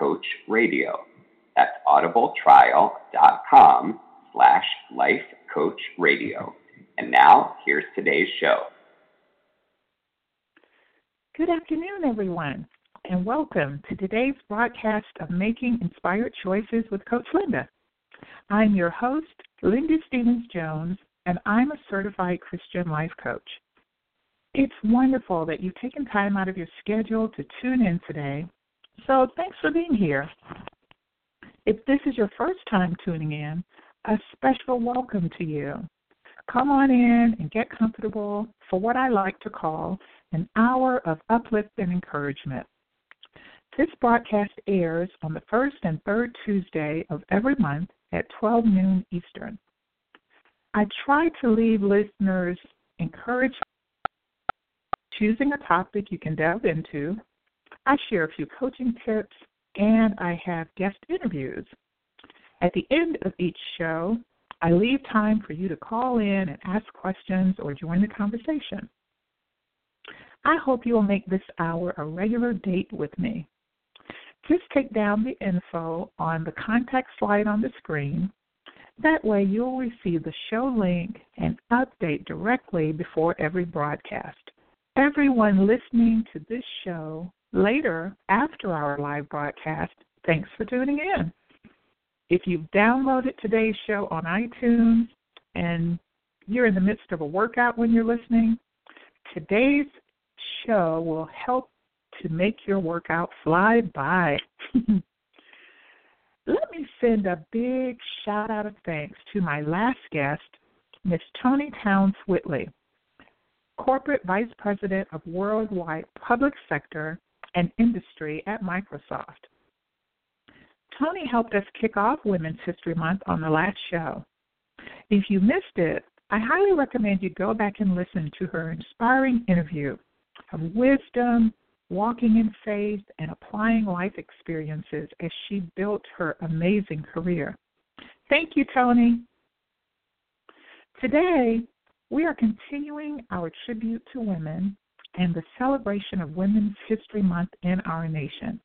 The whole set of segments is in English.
lifecoachradio. That's audibletrial.com slash lifecoachradio. And now, here's today's show. Good afternoon, everyone, and welcome to today's broadcast of Making Inspired Choices with Coach Linda. I'm your host, Linda Stevens Jones, and I'm a certified Christian life coach. It's wonderful that you've taken time out of your schedule to tune in today, so thanks for being here. If this is your first time tuning in, a special welcome to you. Come on in and get comfortable for what I like to call an hour of uplift and encouragement. This broadcast airs on the first and third Tuesday of every month at 12 noon Eastern. I try to leave listeners encouraged choosing a topic you can delve into. I share a few coaching tips and I have guest interviews. At the end of each show, I leave time for you to call in and ask questions or join the conversation. I hope you will make this hour a regular date with me. Just take down the info on the contact slide on the screen. That way, you'll receive the show link and update directly before every broadcast. Everyone listening to this show later after our live broadcast, thanks for tuning in. If you've downloaded today's show on iTunes and you're in the midst of a workout when you're listening, today's show will help to make your workout fly by. Let me send a big shout out of thanks to my last guest, Ms. Toni Townes Whitley, Corporate Vice President of Worldwide Public Sector and Industry at Microsoft. Toni helped us kick off Women's History Month on the last show. If you missed it, I highly recommend you go back and listen to her inspiring interview of wisdom, walking in faith, and applying life experiences as she built her amazing career. Thank you, Toni. Today, we are continuing our tribute to women and the celebration of Women's History Month in our nation.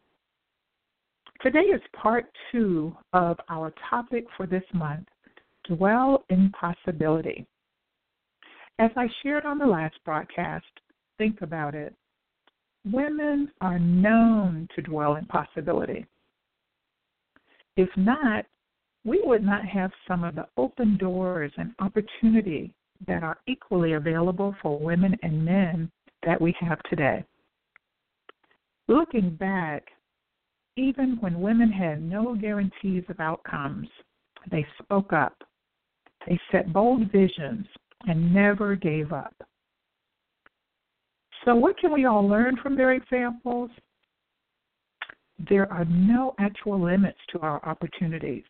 Today is part two of our topic for this month Dwell in Possibility. As I shared on the last broadcast, think about it. Women are known to dwell in possibility. If not, we would not have some of the open doors and opportunity that are equally available for women and men that we have today. Looking back, even when women had no guarantees of outcomes, they spoke up. They set bold visions and never gave up. So, what can we all learn from their examples? There are no actual limits to our opportunities.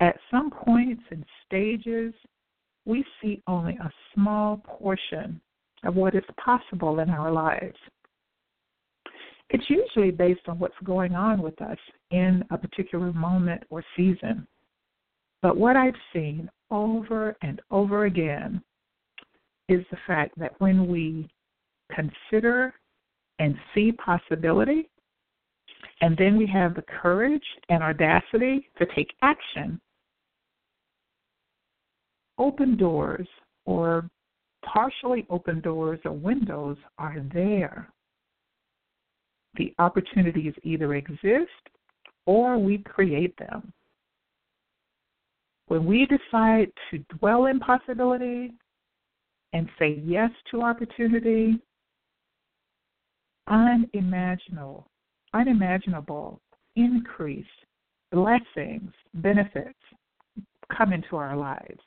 At some points and stages, we see only a small portion of what is possible in our lives. It's usually based on what's going on with us in a particular moment or season. But what I've seen over and over again is the fact that when we consider and see possibility, and then we have the courage and audacity to take action. Open doors or partially open doors or windows are there. The opportunities either exist or we create them. When we decide to dwell in possibility and say yes to opportunity, unimaginable, unimaginable increase, blessings, benefits come into our lives.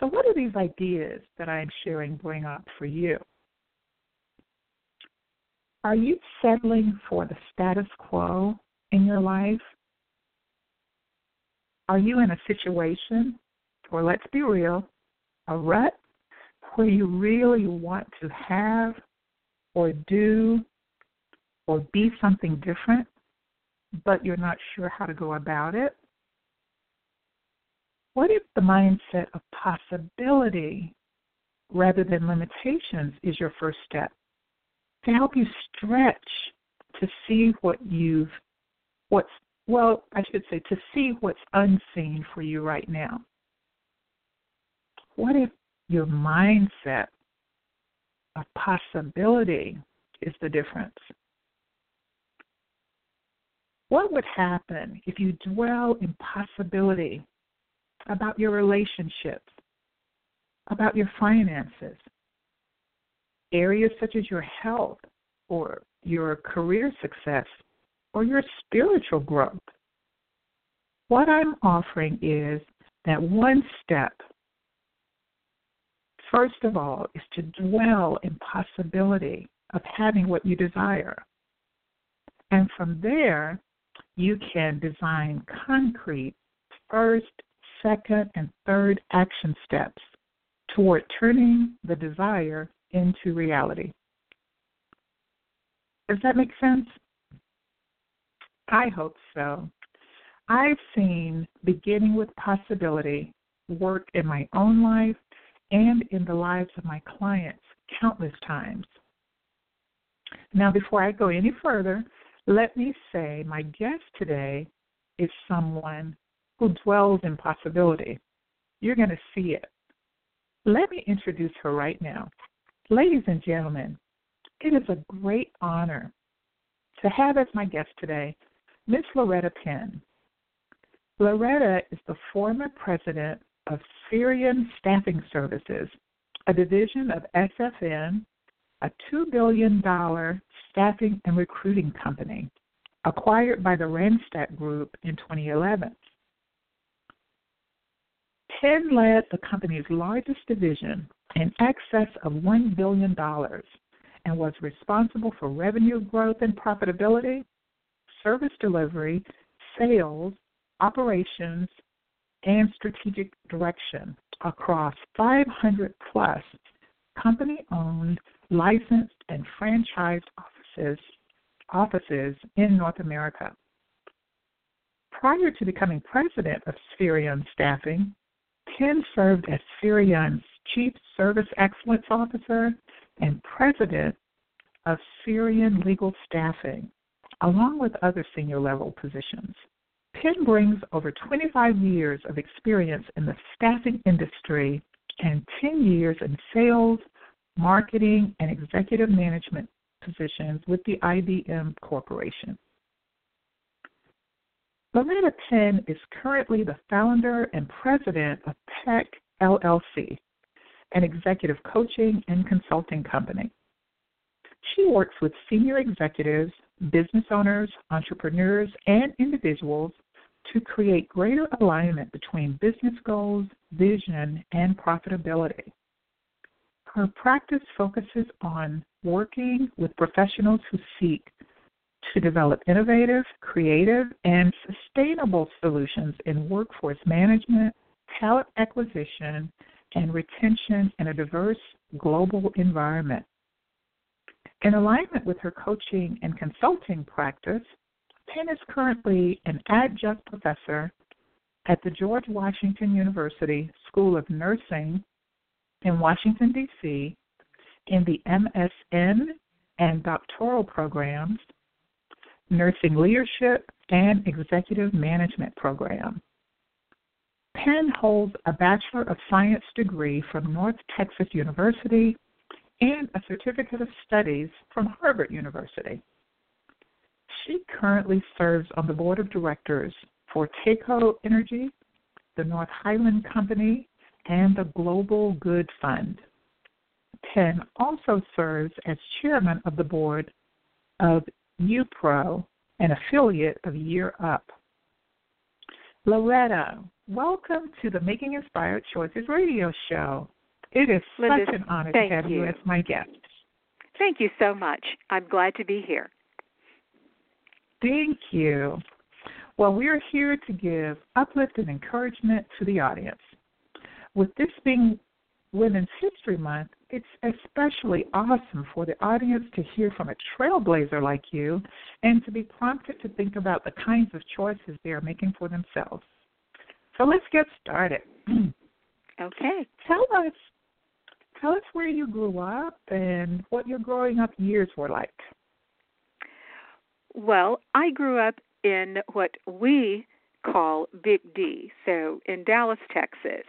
So, what do these ideas that I'm sharing bring up for you? Are you settling for the status quo in your life? Are you in a situation, or let's be real, a rut where you really want to have or do or be something different, but you're not sure how to go about it? What if the mindset of possibility rather than limitations is your first step to help you stretch to see what you've, what's, well, I should say, to see what's unseen for you right now? What if your mindset of possibility is the difference? What would happen if you dwell in possibility about your relationships, about your finances, areas such as your health or your career success or your spiritual growth. What I'm offering is that one step, first of all, is to dwell in possibility of having what you desire. And from there, you can design concrete first second, and third action steps toward turning the desire into reality. Does that make sense? I hope so. I've seen beginning with possibility work in my own life and in the lives of my clients countless times. Now, before I go any further, let me say my guest today is someone who dwells in possibility. You're going to see it. Let me introduce her right now. Ladies and gentlemen, it is a great honor to have as my guest today Miss Loretta Penn. Loretta is the former president of Spherion Staffing Services, a division of SFN, a $2 billion staffing and recruiting company acquired by the Randstad Group in 2011. Penn led the company's largest division in excess of $1 billion and was responsible for revenue growth and profitability, service delivery, sales, operations, and strategic direction across 500 plus company owned, licensed, and franchised offices, offices in North America. Prior to becoming president of Spherion Staffing, Penn served as Spherion's Chief Service Excellence Officer and President of Spherion Legal Staffing, along with other senior level positions. Penn brings over 25 years of experience in the staffing industry and 10 years in sales, marketing, and executive management positions with the IBM Corporation. Loretta Penn is currently the founder and president of PEC LLC, an executive coaching and consulting company. She works with senior executives, business owners, entrepreneurs, and individuals to create greater alignment between business goals, vision, and profitability. Her practice focuses on working with professionals who seek to develop innovative, creative, and sustainable solutions in workforce management, talent acquisition, and retention in a diverse global environment. In alignment with her coaching and consulting practice, Penn is currently an adjunct professor at the George Washington University School of Nursing in Washington, D.C., in the MSN and doctoral programs nursing leadership, and executive management program. Penn holds a Bachelor of Science degree from North Texas University and a Certificate of Studies from Harvard University. she currently serves on the board of directors for TECO Energy, the North Highland Company, and the Global Good Fund. Penn also serves as chairman of the board of YUPRO, an affiliate of Year Up. Loretta, welcome to the Making Inspired Choices radio show. It is such an honor to have you. you. as my guest. Thank you so much. I'm glad to be here. Thank you. Well, we're here to give uplift and encouragement to the audience. With this being Women's History Month, it's especially awesome for the audience to hear from a trailblazer like you and to be prompted to think about the kinds of choices they are making for themselves. So let's get started. Okay. Tell us tell us where you grew up and what your growing up years were like. Well, I grew up in what we call Big D, so in Dallas, Texas.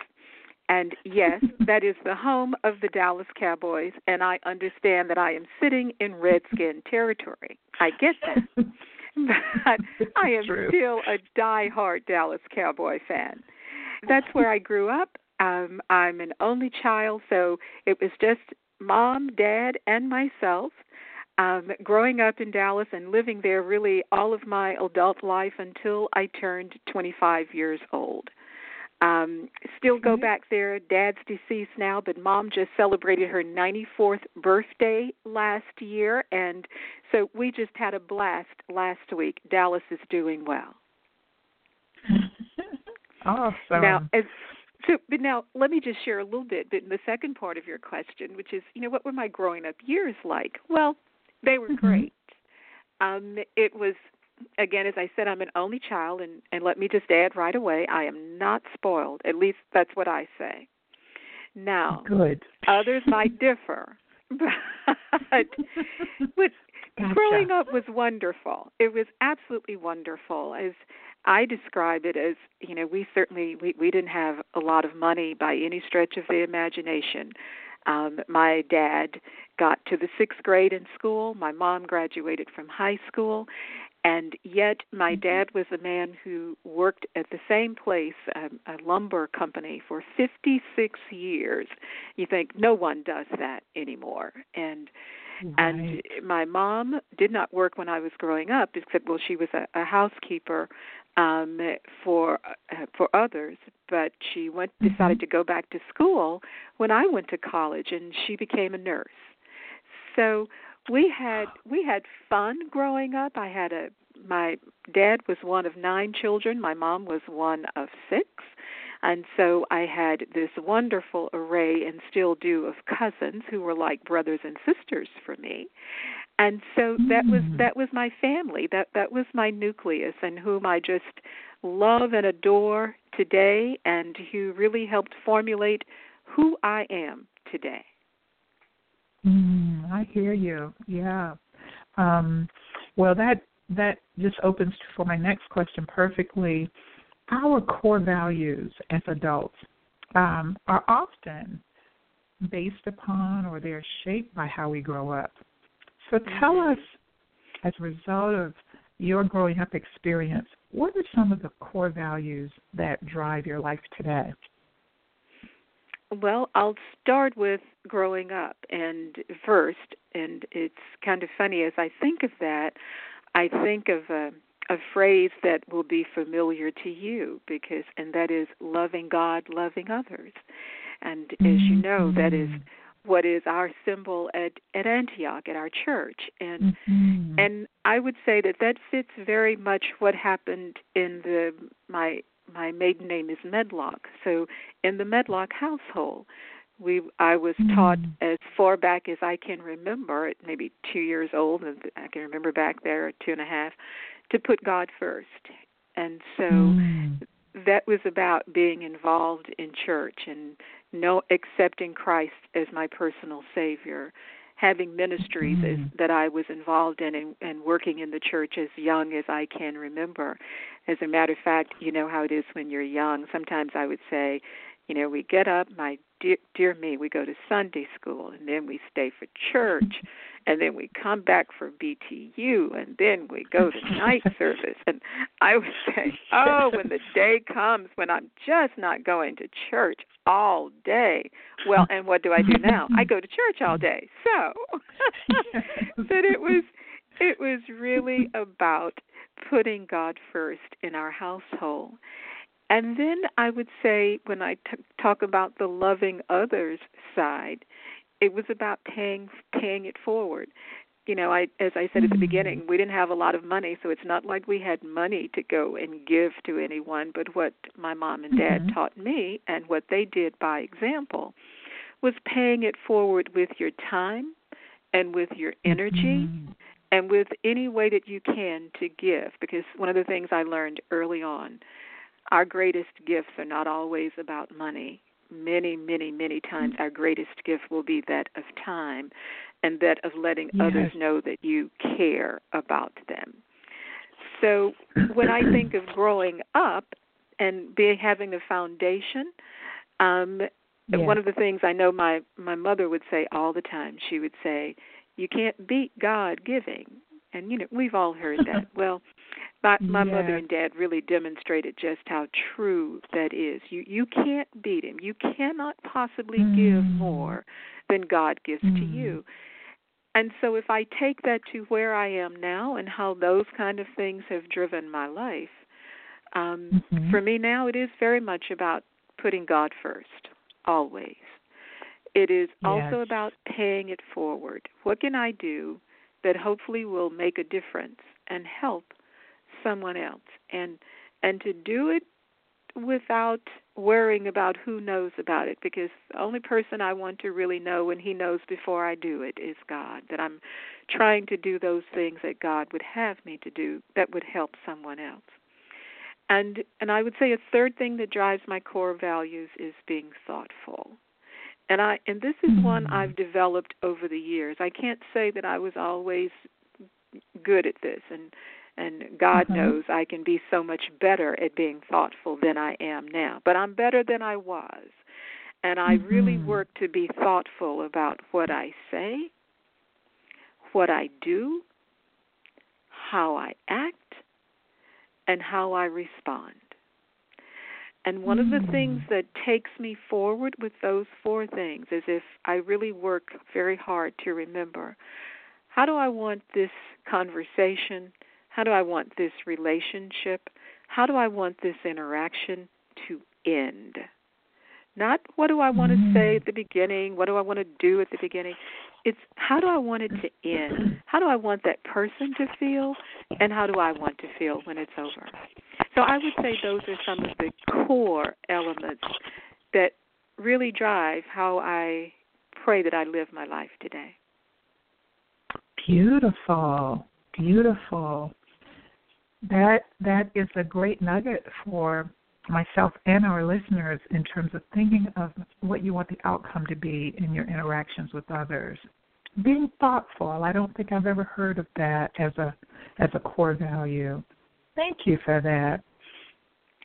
And yes, that is the home of the Dallas Cowboys, and I understand that I am sitting in Redskin territory. I get that. but I am True. still a die-hard Dallas Cowboy fan. That's where I grew up. Um, I'm an only child, so it was just mom, dad, and myself. Um, growing up in Dallas and living there really all of my adult life until I turned 25 years old. Um, still go Okay. back there. Dad's deceased now, but mom just celebrated her 94th birthday last year, and so we just had a blast last week. Dallas is doing well. awesome. Now, as so, but now let me just share a little bit. But in the second part of your question, which is, you know, what were my growing up years like? Well, they were Mhm. great. Um, it was, again, as I said, I'm an only child, and and let me just add right away, I am not spoiled. At least that's what I say. Now, Good. others might differ, but but Gotcha. growing up was wonderful. It was absolutely wonderful. As I describe it as, you know, we certainly we we didn't have a lot of money by any stretch of the imagination. Um, my dad got to the sixth grade in school. My mom graduated from high school, and yet my dad was a man who worked at the same place, um, a lumber company, for 56 years. You think no one does that anymore, and and my mom did not work when I was growing up, except well, she was a, a housekeeper um for uh, for others. But she went decided to go back to school when I went to college, and she became a nurse. So we had we had fun growing up. I had a my dad was one of nine children. My mom was one of six. And so I had this wonderful array and still do of cousins who were like brothers and sisters for me. And so that was Mm. that was my family. That that was my nucleus and whom I just love and adore today and who really helped formulate who I am today. Mm, I hear you. Yeah. Um, well, that that just opens for my next question perfectly. Our core values as adults um, are often based upon or they're shaped by how we grow up. So tell Mhm. us, as a result of your growing up experience, what are some of the core values that drive your life today? Well, I'll start with growing up and first, and it's kind of funny as I think of that, I think of a, a phrase that will be familiar to you because, and that is loving God, loving others. And as you know, that is Mhm. what is our symbol at at Antioch at our church, and Mhm. and I would say that that fits very much what happened in the my my maiden name is Medlock. So in the Medlock household, we I was taught Mm. as far back as I can remember, at maybe two years old, and I can remember back there two and a half, to put God first. And so Mm. that was about being involved in church and no accepting Christ as my personal savior, having ministries as, Mhm. that I was involved in and, and working in the church as young as I can remember. As a matter of fact, you know how it is when you're young. Sometimes I would say, you know, we get up, my dear, dear me, we go to Sunday school and then we stay for church and then we come back for BTU and then we go to night service. And I would say, oh, when the day comes when I'm just not going to church all day. Well, and what do I do now? I go to church all day. So, but it was it was really about putting God first in our household. And then I would say, when I t- talk about the loving others side, it was about paying paying it forward. You know, I as I said at the beginning, we didn't have a lot of money, so it's not like we had money to go and give to anyone. But what my mom and dad Mhm. taught me, and what they did by example, was paying it forward with your time and with your energy Mhm. and with any way that you can to give because one of the things I learned early on our greatest gifts are not always about money many many many times our greatest gift will be that of time and that of letting others know that you care about them so when I think of growing up and being having a foundation um Yes. one of the things I know my my mother would say all the time she would say you can't beat God giving. And you know, we've all heard that. well, my my mother and dad really demonstrated just how true that is. You you can't beat him. You cannot possibly give Mm. more than God gives to Mm. you. And so if I take that to where I am now and how those kind of things have driven my life, um Mhm. for me now it is very much about putting God first, always. It is also about paying it forward. What can I do that hopefully will make a difference and help someone else? And and to do it without worrying about who knows about it because the only person I want to really know and he knows before I do it is God. That I'm trying to do those things that God would have me to do that would help someone else. And and I would say a third thing that drives my core values is being thoughtful. And I and this is one Mm. I've developed over the years. I can't say that I was always good at this and and God Mhm. knows I can be so much better at being thoughtful than I am now. But I'm better than I was. And I really Mhm. work to be thoughtful about what I say, what I do, how I act, and how I respond. And one of the things that takes me forward with those four things is if I really work very hard to remember how do I want this conversation? How do I want this relationship? How do I want this interaction to end? Not what do I want to say Mm. at the beginning? What do I want to do at the beginning? It's how do I want it to end? How do I want that person to feel? And how do I want to feel when it's over? So I would say those are some of the core elements that really drive how I pray that I live my life today. Beautiful, beautiful. That that is a great nugget for myself and our listeners in terms of thinking of what you want the outcome to be in your interactions with others. Being thoughtful. I don't think I've ever heard of that as a as a core value. Thank you for that.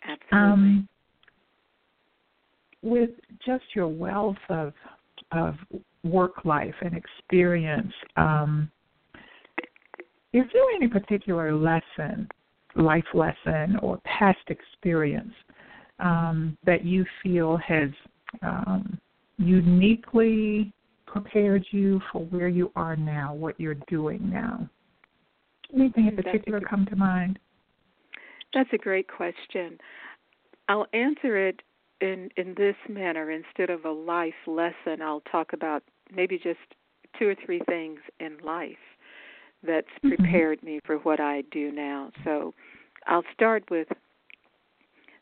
Absolutely. Um, with just your wealth of of work life and experience, um, is there any particular lesson, life lesson, or past experience um, that you feel has um, uniquely prepared you for where you are now, what you're doing now? Anything in particular come to mind? That's a great question. I'll answer it in in this manner instead of a life lesson. I'll talk about maybe just two or three things in life that's Mhm. prepared me for what I do now. So I'll start with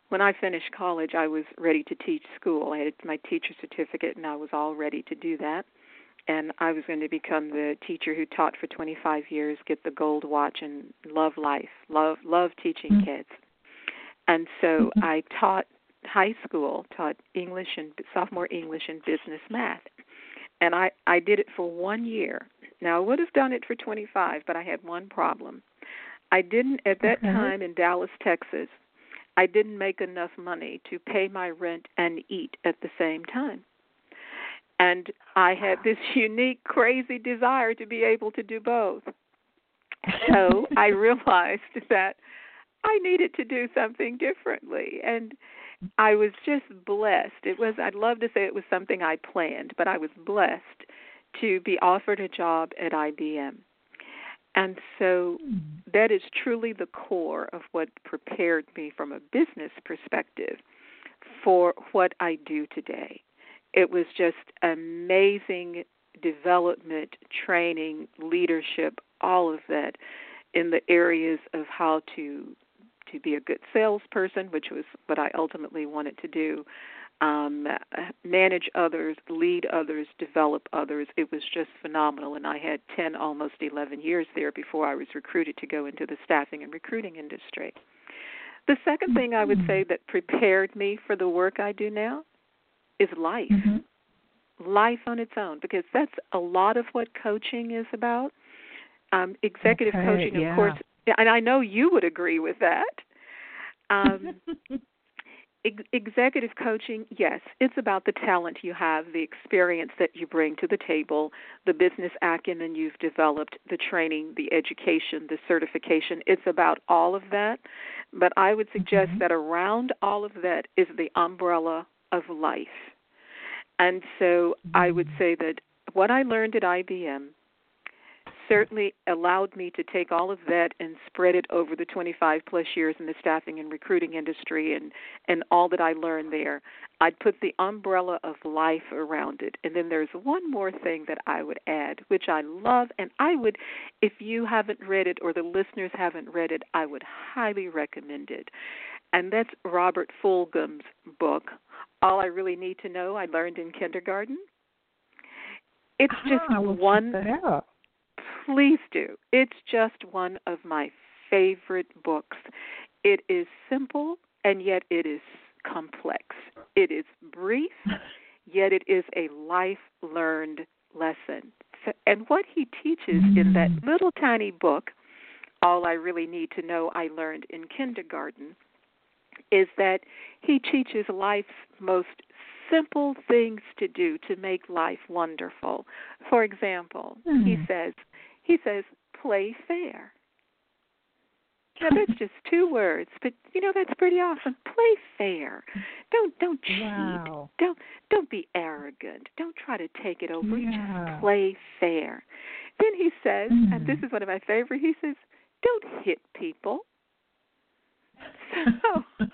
when I finished college, I was ready to teach school. I had my teacher certificate and I was all ready to do that. And I was going to become the teacher who taught for 25 years, get the gold watch and love life, love love teaching Mhm. kids. And so Mhm. I taught high school, taught English and sophomore English and business math. And I I did it for 1 year. Now I would have done it for 25, but I had one problem. I didn't at that Okay. time in Dallas, Texas. I didn't make enough money to pay my rent and eat at the same time. And I had this unique, crazy desire to be able to do both. So I realized that I needed to do something differently. And I was just blessed. It was I'd love to say it was something I planned, but I was blessed to be offered a job at IBM. And so mm-hmm. that is truly the core of what prepared me from a business perspective for what I do today. It was just amazing development, training, leadership, all of that in the areas of how to to be a good salesperson, which was what I ultimately wanted to do. Um, manage others, lead others, develop others. It was just phenomenal, and I had 10, almost 11 years there before I was recruited to go into the staffing and recruiting industry. The second thing I would say that prepared me for the work I do now is life. Mm-hmm. Life on its own, because that's a lot of what coaching is about. Um, executive Okay, coaching, yeah. of course, and I know you would agree with that. Um, ex- executive coaching, yes, it's about the talent you have, the experience that you bring to the table, the business acumen you've developed, the training, the education, the certification. It's about all of that. But I would suggest that around all of that is the umbrella of life. And so I would say that what I learned at IBM certainly allowed me to take all of that and spread it over the 25 plus years in the staffing and recruiting industry and and all that I learned there. I'd put the umbrella of life around it. And then there's one more thing that I would add, which I love and I would if you haven't read it or the listeners haven't read it, I would highly recommend it. And that's Robert Fulghum's book, All I Really Need to Know I Learned in Kindergarten. It's just Ah, one. Please do. It's just one of my favorite books. It is simple and yet it is complex. It is brief, yet it is a life learned lesson. So, and what he teaches in that little tiny book, All I Really Need to Know I Learned in Kindergarten, is that he teaches life's most simple things to do to make life wonderful. For example, he Hmm. says he says play fair. Now that's just two words, but you know that's pretty awesome. Play fair. Don't don't cheat. Wow. Don't don't be arrogant. Don't try to take it over. Yeah. Just play fair. Then he says, and this Mm. is one of my favorite. He says, "Don't hit people." So,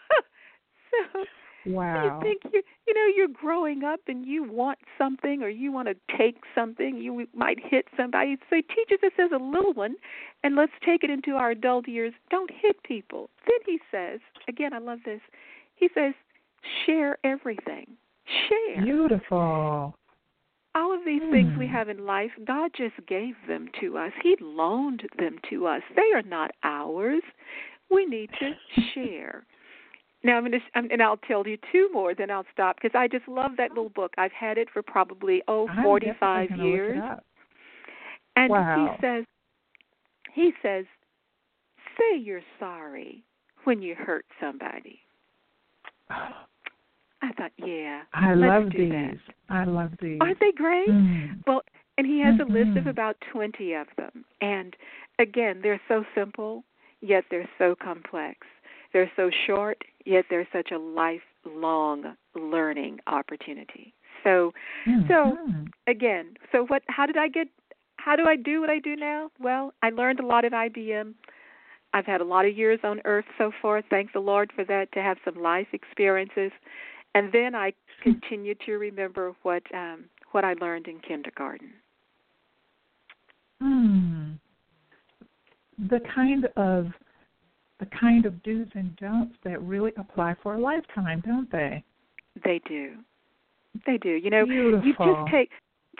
so Wow. you think you you know you're growing up and you want something or you want to take something you might hit somebody so he teaches us this as a little one and let's take it into our adult years. Don't hit people. Then he says again i love this he says share everything. Share. Beautiful. all of these things we Hmm. have in life god just gave them to us. He loaned them to us. They are not ours. We need to share now I'm going to, um, and I'll tell you two more, then I'll stop because I just love that little book. I've had it for probably oh I'm forty definitely five gonna look it years, up. and Wow. he says, he says, say you're sorry when you hurt somebody. I thought, yeah, I love these. that. I love these. Aren't they great? Mm. Well, and he has a list of about 20 of them. And again, they're so simple, yet they're so complex. They're so short, yet they're such a lifelong learning opportunity. So, so Mhm. again, so what how did I get how do I do what I do now? Well, I learned a lot at IBM. I've had a lot of years on earth so far. Thank the Lord for that to have some life experiences. And then I continue to remember what um what I learned in kindergarten. Hmm. The kind of the kind of do's and don'ts that really apply for a lifetime, don't they? They do. They do. You know, you just take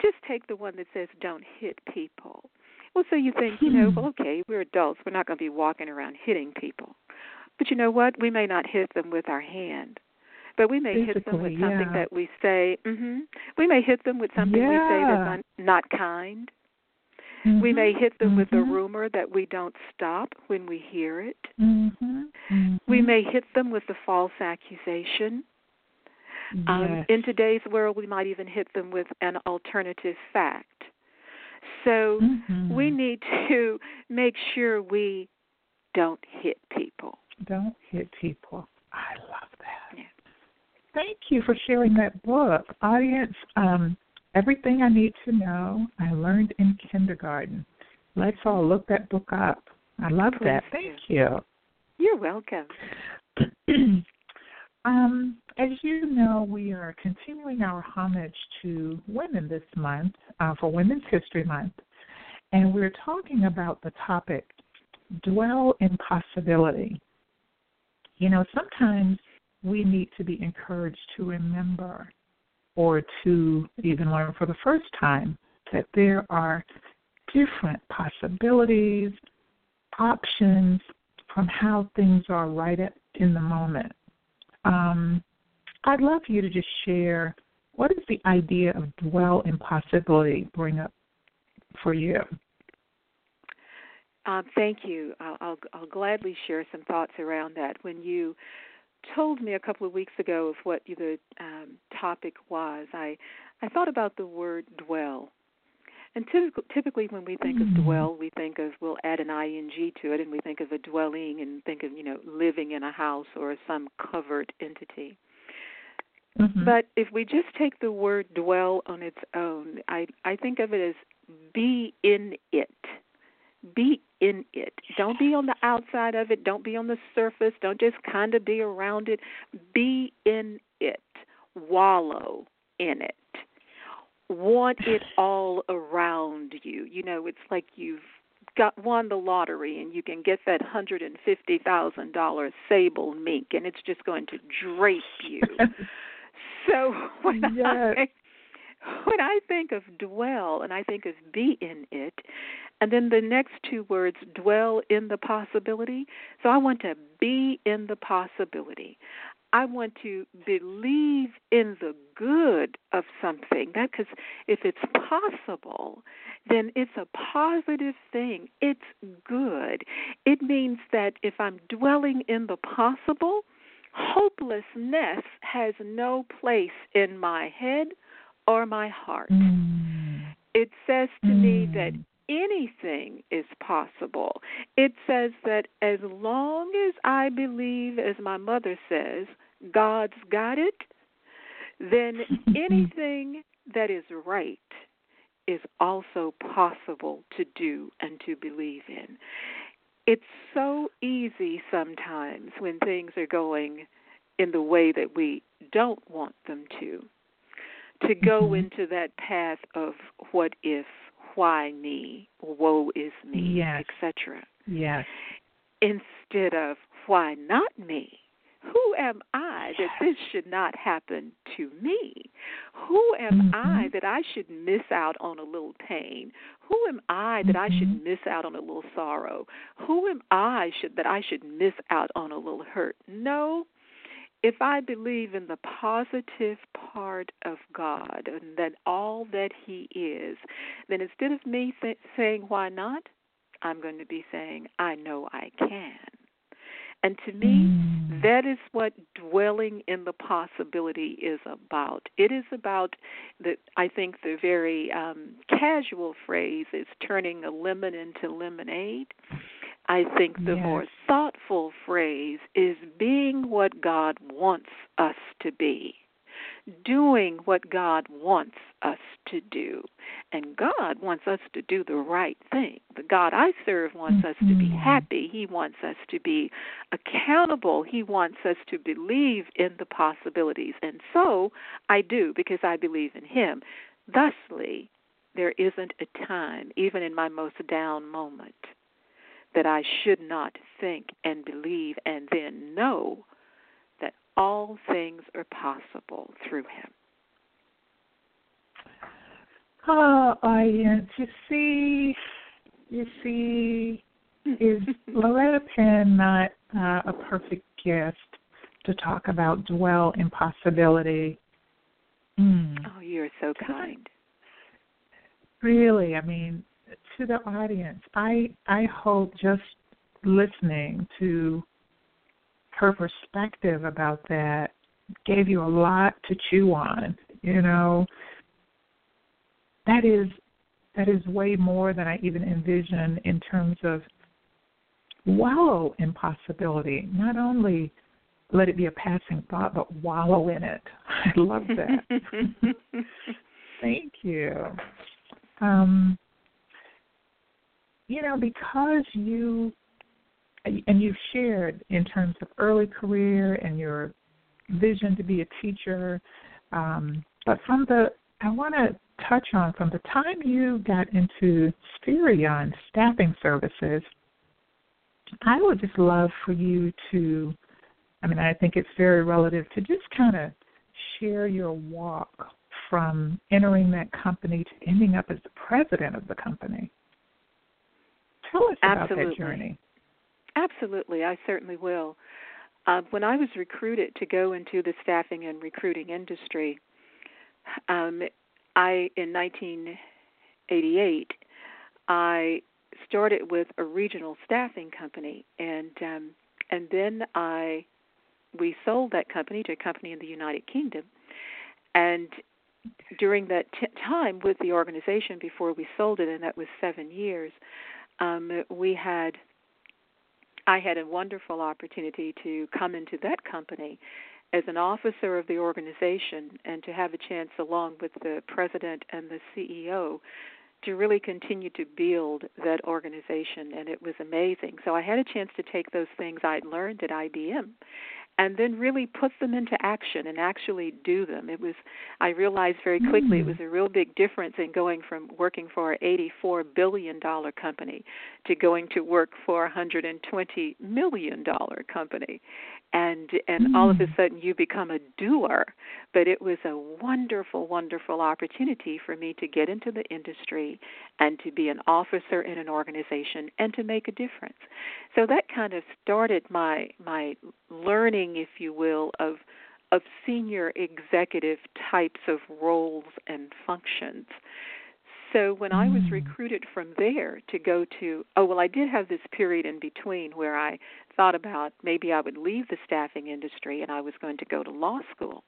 just take the one that says don't hit people. Well, so you think, you know, Hmm. well, okay, we're adults. We're not going to be walking around hitting people. But you know what? We may not hit them with our hand. But we may hit them with something yeah. that we say. Mm-hmm. We may hit them with something we say that's un- not kind. We may hit them with a Mhm. rumor that we don't stop when we hear it. Mhm. We Mhm. may hit them with a false accusation. Um, in today's world, we might even hit them with an alternative fact. So mm-hmm. we need to make sure we don't hit people. Don't hit people. I love that. Yeah. Thank you for sharing that book. Audience, um, everything I need to know I learned in kindergarten. Let's all look that book up. I love Please that. Thank you. You're welcome. um, as you know, we are continuing our homage to women this month uh, for Women's History Month, and we're talking about the topic dwell in possibility. You know, sometimes we need to be encouraged to remember or to even learn for the first time that there are different possibilities, options from how things are right at, in the moment. Um, I'd love for you to just share what does the idea of dwell in possibility bring up for you? Um, thank you. I'll, I'll, I'll gladly share some thoughts around that. When you told me a couple of weeks ago of what the um, topic was, I I thought about the word dwell. And typically, typically, when we think Mm-hmm. of dwell, we think of we'll add an ing to it, and we think of a dwelling, and think of you know living in a house or some covered entity. Mhm. But if we just take the word dwell on its own, I I think of it as be in it. Be in it. Don't be on the outside of it. Don't be on the surface. Don't just kind of be around it. Be in it. Wallow in it. Want it all around you. You know, it's like you've got won the lottery and you can get that hundred and fifty thousand dollar sable mink and it's just going to drape you. So when Yes. I when I think of dwell and I think of be in it, and then the next two words dwell in the possibility. So I want to be in the possibility. I want to believe in the good of something. That because if it's possible, then it's a positive thing. It's good. It means that if I'm dwelling in the possible, hopelessness has no place in my head or my heart. Mm. It says to me that Mm. anything is possible. It says that as long as I believe, as my mother says, God's got it, then anything that is right is also possible to do and to believe in. It's so easy sometimes when things are going in the way that we don't want them to to go Mhm. into that path of what if, why me, woe is me, Yes. etc. Yes. Instead of why not me? Who am I that this should not happen to me? Who am I Mhm. that I should miss out on a little pain? Who am I that I should Mhm. miss out on a little sorrow? Who am I should that I should miss out on a little hurt? No, if I believe in the positive part of God and that all that He is, then instead of me th- saying, why not, I'm going to be saying, I know I can. And to me, that is what dwelling in the possibility is about. It is about the I think the very um, casual phrase is turning a lemon into lemonade. I think the Yes. more thoughtful phrase is being what God wants us to be, doing what God wants us to do. And God wants us to do the right thing. The God I serve wants us to be Mhm. happy. He wants us to be accountable. He wants us to believe in the possibilities. And so I do because I believe in Him. Thusly, there isn't a time, even in my most down moment, that I should not think and believe and then know that all things are possible through him. Oh, audience, you see, you see, is Loretta Penn not uh, a perfect guest to talk about dwell in possibility? Mm. Oh, you're so kind. Really, I mean, to the audience, I I hope just listening to her perspective about that gave you a lot to chew on. You know, that is that is way more than I even envision in terms of wallow in possibility. Not only let it be a passing thought, but wallow in it. I love that. Thank you. Um, you know, because you and you've shared in terms of early career and your vision to be a teacher, um, but from the I want to touch on from the time you got into Spherion staffing services. I would just love for you to, I mean, I think it's very relative to just kind of share your walk from entering that company to ending up as the president of the company. Tell us Absolutely. about that journey. Absolutely, I certainly will. Uh, when I was recruited to go into the staffing and recruiting industry, um, I in 1988, I started with a regional staffing company, and um, and then I we sold that company to a company in the United Kingdom, and during that t- time with the organization before we sold it, and that was seven years, um, we had I had a wonderful opportunity to come into that company as an officer of the organization and to have a chance, along with the president and the CEO, to really continue to build that organization. And it was amazing. So I had a chance to take those things I'd learned at IBM and then really put them into action and actually do them. It was I realized very quickly it was a real big difference in going from working for an 84 billion dollar company to going to work for a 120 million dollar company. And and mm. all of a sudden you become a doer. But it was a wonderful wonderful opportunity for me to get into the industry and to be an officer in an organization and to make a difference. So that kind of started my my learning, if you will, of of senior executive types of roles and functions. So when I was mm. recruited from there to go to oh well I did have this period in between where I thought about maybe I would leave the staffing industry and I was going to go to law school.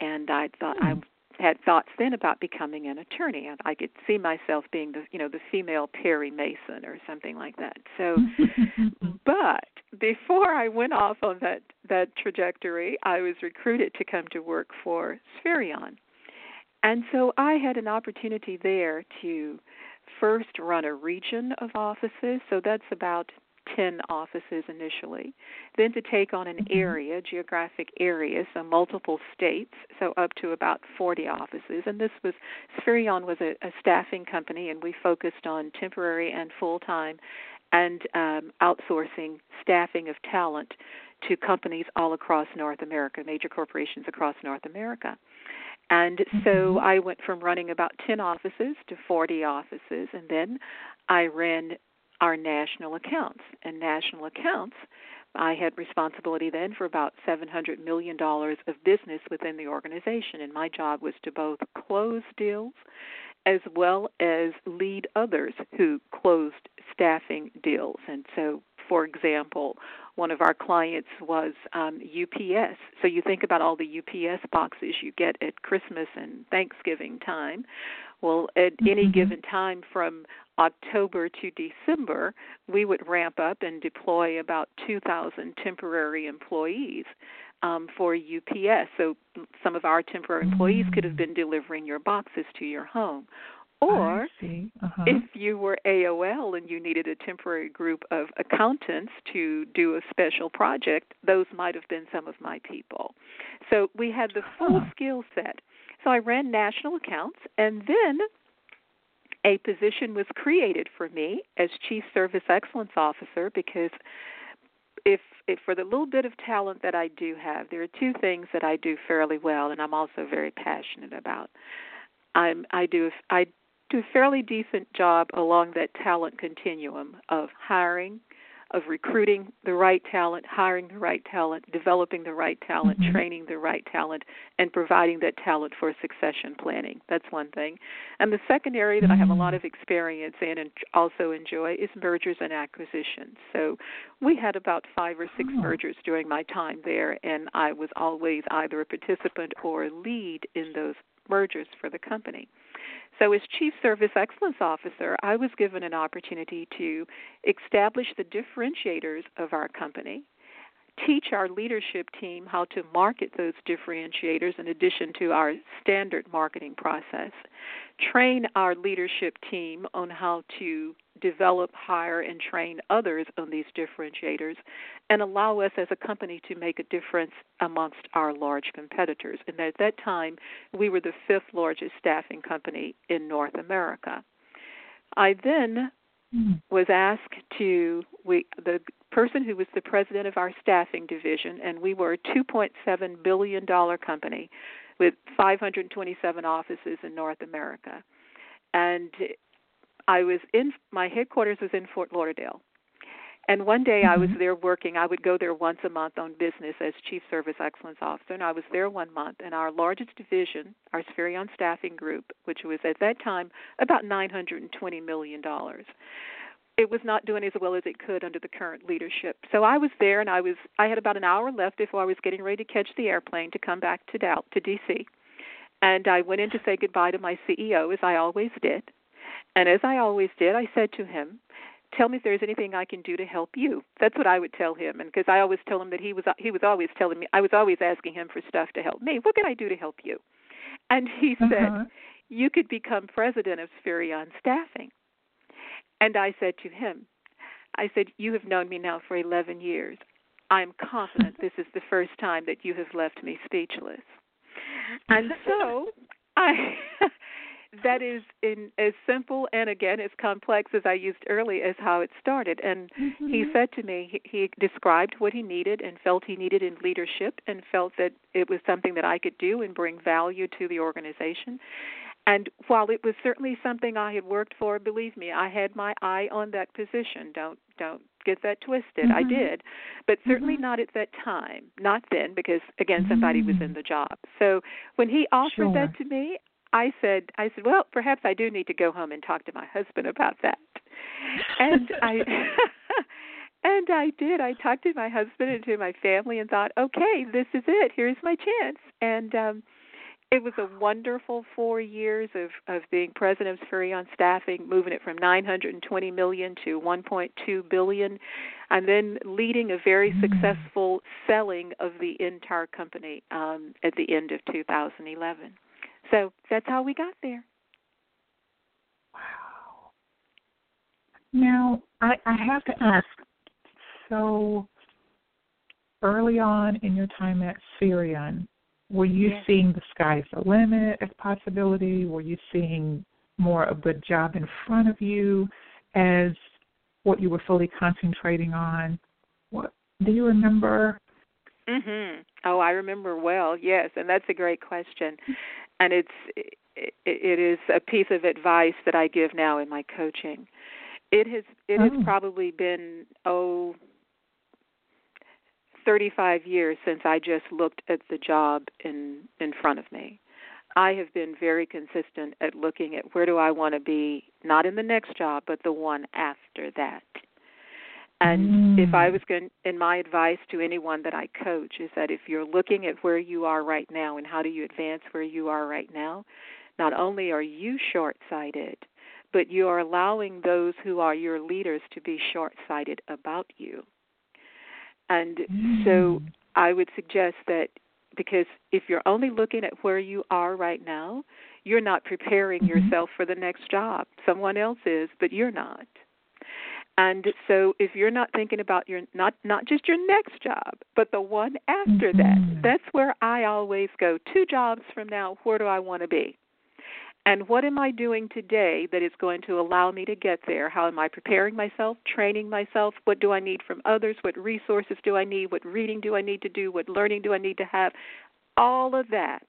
And I thought I mm had thoughts then about becoming an attorney. and I could see myself being the you know the female Perry Mason or something like that. So, but before I went off on that that trajectory, I was recruited to come to work for Spherion, and so I had an opportunity there to first run a region of offices. So that's about 10 offices initially, then to take on an mm-hmm. area, geographic area, so multiple states, so up to about 40 offices. And this was, Spherion was a, a staffing company, and we focused on temporary and full time and um, outsourcing staffing of talent to companies all across North America, major corporations across North America. And so mm-hmm. I went from running about 10 offices to 40 offices, and then I ran our national accounts. And national accounts, I had responsibility then for about $700 million of business within the organization. And my job was to both close deals as well as lead others who closed staffing deals. And so, for example, one of our clients was um, UPS. So you think about all the UPS boxes you get at Christmas and Thanksgiving time. Well, at mm-hmm. any given time from October to December, we would ramp up and deploy about 2,000 temporary employees um, for UPS. So some of our temporary employees could have mm. been delivering your boxes to your home. Or uh-huh. if you were AOL and you needed a temporary group of accountants to do a special project, those might have been some of my people. So we had the full huh. skill set. So I ran national accounts, and then a position was created for me as Chief Service Excellence Officer because if, if for the little bit of talent that I do have, there are two things that I do fairly well, and I'm also very passionate about. I'm I do I do a fairly decent job along that talent continuum of hiring, of recruiting the right talent, hiring the right talent, developing the right talent, Mhm. training the right talent, and providing that talent for succession planning. That's one thing. And the second area that I have a lot Mm. of experience in and also enjoy is mergers and acquisitions. So we had about five or six Oh. mergers during my time there, and I was always either a participant or a lead in those mergers for the company. So, as Chief Service Excellence Officer, I was given an opportunity to establish the differentiators of our company, teach our leadership team how to market those differentiators in addition to our standard marketing process, train our leadership team on how to develop, hire, and train others on these differentiators, and allow us as a company to make a difference amongst our large competitors. And at that time, we were the fifth largest staffing company in North America. I then Mm. was asked to we the person who was the president of our staffing division and we were a 2.7 billion dollar company with 527 offices in North America and I was in my headquarters was in Fort Lauderdale and one day I was Mhm. there working. I would go there once a month on business as Chief Service Excellence Officer, and I was there one month. And our largest division, our Spherion Staffing Group, which was at that time about $920 million, it was not doing as well as it could under the current leadership. So I was there, and I was I had about an hour left before I was getting ready to catch the airplane to come back to Dal to DC. And I went in to say goodbye to my CEO, as I always did. And as I always did, I said to him, tell me if there's anything I can do to help you. That's what I would tell him, and because I always tell him that he was he was always telling me I was always asking him for stuff to help me. What can I do to help you? And he Uh-huh. said, you could become president of Spherion Staffing. And I said to him, I said, you have known me now for 11 years. I'm confident this is the first time that you have left me speechless. And so I that is in as simple and again as complex as I used early as how it started. And he Mhm. said to me, he, he described what he needed and felt he needed in leadership and felt that it was something that I could do and bring value to the organization. And while it was certainly something I had worked for, believe me, I had my eye on that position. Don't don't get that twisted. I Mhm. did, but certainly Mhm. not at that time. Not then, because again, somebody was in Mm. the job. So when he offered that to me, I said, I said, well, perhaps I do need to go home and talk to my husband about that. And I. And I did. I talked to my husband and to my family and thought, okay, this is it. Here's my chance. And um it was a wonderful four years of, of being president of Spherion Staffing, moving it from 920 million to 1.2 billion, and then leading a very Mm. successful selling of the entire company um, at the end of 2011. So that's how we got there. Wow. Now, I, I have to ask so early on in your time at Spherion, were you Yes. seeing the sky's the limit as possibility? Were you seeing more of the job in front of you as what you were fully concentrating on? What do you remember? Mhm. Oh, I remember well. Yes, and that's a great question. And it's it, it is a piece of advice that I give now in my coaching. It has it Oh. has probably been oh 35 years since I just looked at the job in in front of me. I have been very consistent at looking at where do I want to be, not in the next job, but the one after that. And if I Mm. was going, and my advice to anyone that I coach is that if you're looking at where you are right now and how do you advance where you are right now, not only are you short sighted, but you are allowing those who are your leaders to be short sighted about you. And so Mm. I would suggest that because if you're only looking at where you are right now, you're not preparing Mhm. yourself for the next job. Someone else is, but you're not. And so if you're not thinking about your not not just your next job, but the one after Mhm. that, that's where I always go. Two jobs from now, where do I want to be? And what am I doing today that is going to allow me to get there? How am I preparing myself, training myself? What do I need from others? What resources do I need? What reading do I need to do? What learning do I need to have? All of that.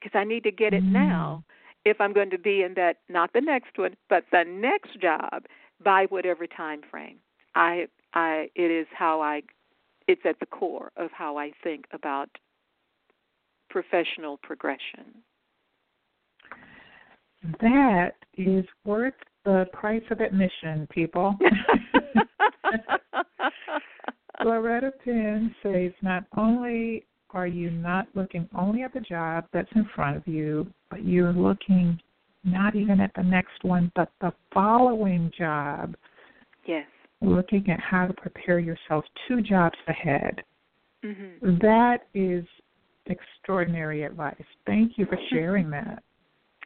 Because I need to get it mm. now if I'm going to be in that, not the next one, but the next job by whatever time frame. I I it is how I it's at the core of how I think about professional progression. That is worth the price of admission, people. Loretta Penn says not only are you not looking only at the job that's in front of you, but you're looking not even at the next one, but the following job. Yes. Looking at how to prepare yourself two jobs ahead. Mm-hmm. That is extraordinary advice. Thank you for sharing that.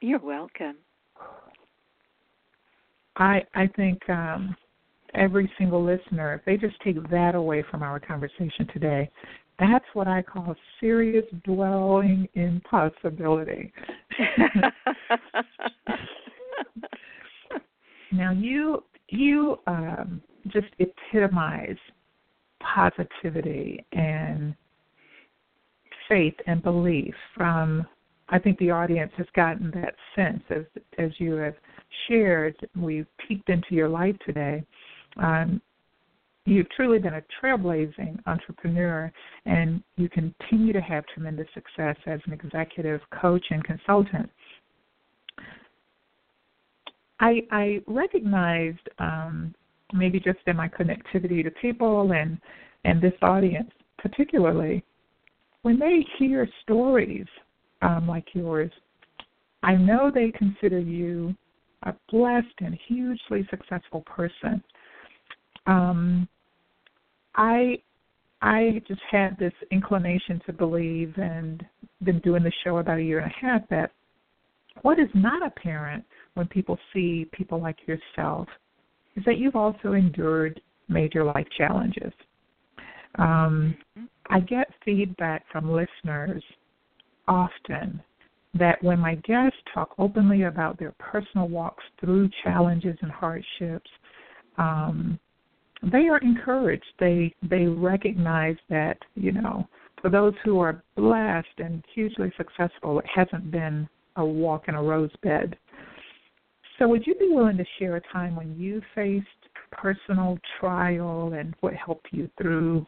You're welcome. I I think um, every single listener, if they just take that away from our conversation today, that's what I call serious dwelling in possibility. now you you um, just epitomize positivity and faith and belief from I think the audience has gotten that sense as as you have shared. We've peeked into your life today. Um, you've truly been a trailblazing entrepreneur, and you continue to have tremendous success as an executive coach and consultant. I, I recognized, um, maybe just in my connectivity to people and and this audience particularly, when they hear stories um, like yours, I know they consider you a blessed and hugely successful person. Um, I I just had this inclination to believe, and been doing the show about a year and a half, that what is not apparent when people see people like yourself is that you've also endured major life challenges. Um, I get feedback from listeners often that when my guests talk openly about their personal walks through challenges and hardships, um, they are encouraged. They they recognize that you know for those who are blessed and hugely successful, it hasn't been a walk in a rose bed. So, would you be willing to share a time when you faced personal trial and what helped you through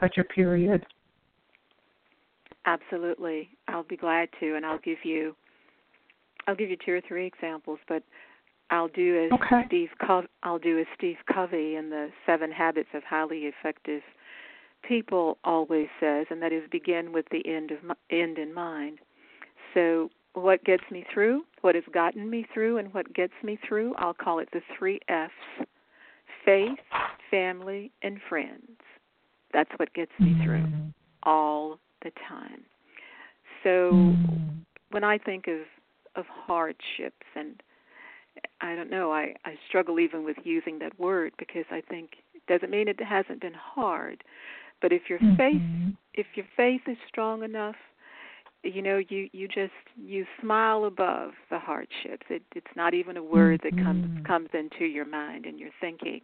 such a period? Absolutely, I'll be glad to, and I'll give you, I'll give you two or three examples, but I'll do as okay. Steve Co- I'll do as Steve Covey in the Seven Habits of Highly Effective People always says, and that is begin with the end of end in mind. So, what gets me through, what has gotten me through, and what gets me through, I'll call it the three F's: faith, family, and friends. That's what gets me mm-hmm. through all the time. So, mm-hmm. when I think of of hardships and I don't know. I I struggle even with using that word because I think it doesn't mean it hasn't been hard, but if your mm-hmm. faith if your faith is strong enough, you know you you just you smile above the hardships. It it's not even a word mm-hmm. that comes comes into your mind and your thinking.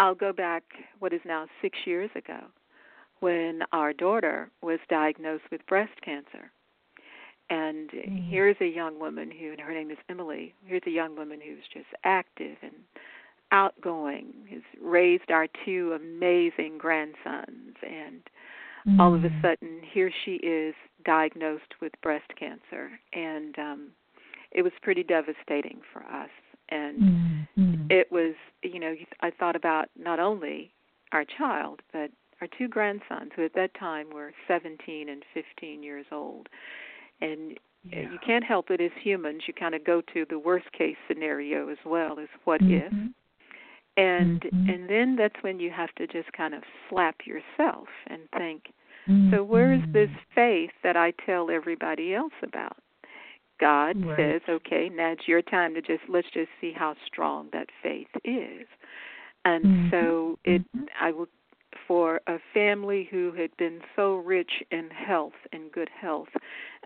I'll go back what is now 6 years ago when our daughter was diagnosed with breast cancer and mm-hmm. here's a young woman who, and her name is Emily. Here's a young woman who's just active and outgoing. Has raised our two amazing grandsons, and mm-hmm. all of a sudden, here she is diagnosed with breast cancer, and um, it was pretty devastating for us. And mm-hmm. it was, you know, I thought about not only our child, but our two grandsons, who at that time were 17 and 15 years old and yeah. you can't help it as humans you kind of go to the worst case scenario as well as what mm-hmm. if and mm-hmm. and then that's when you have to just kind of slap yourself and think mm-hmm. so where's this faith that i tell everybody else about god right. says okay now it's your time to just let's just see how strong that faith is and mm-hmm. so it mm-hmm. i will for a family who had been so rich in health and good health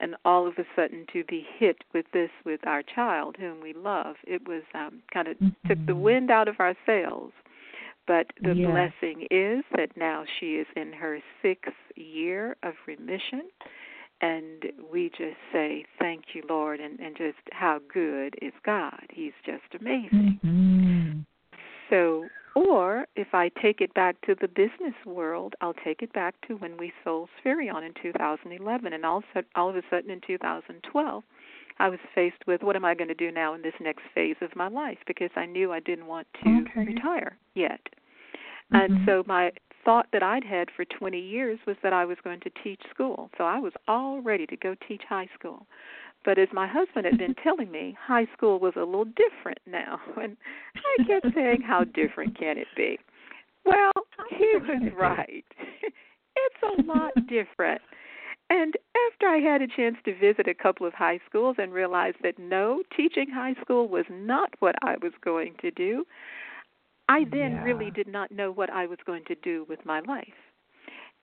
and all of a sudden to be hit with this with our child whom we love it was um kind of mm-hmm. took the wind out of our sails but the yes. blessing is that now she is in her sixth year of remission and we just say thank you lord and and just how good is god he's just amazing mm-hmm. so Or if I take it back to the business world, I'll take it back to when we sold Spherion in 2011, and all, all of a sudden in 2012, I was faced with what am I going to do now in this next phase of my life because I knew I didn't want to okay. retire yet. Mm-hmm. And so my thought that I'd had for 20 years was that I was going to teach school. So I was all ready to go teach high school. But as my husband had been telling me, high school was a little different now. And I kept saying, How different can it be? Well, he was right. it's a lot different. And after I had a chance to visit a couple of high schools and realized that no, teaching high school was not what I was going to do, I then yeah. really did not know what I was going to do with my life.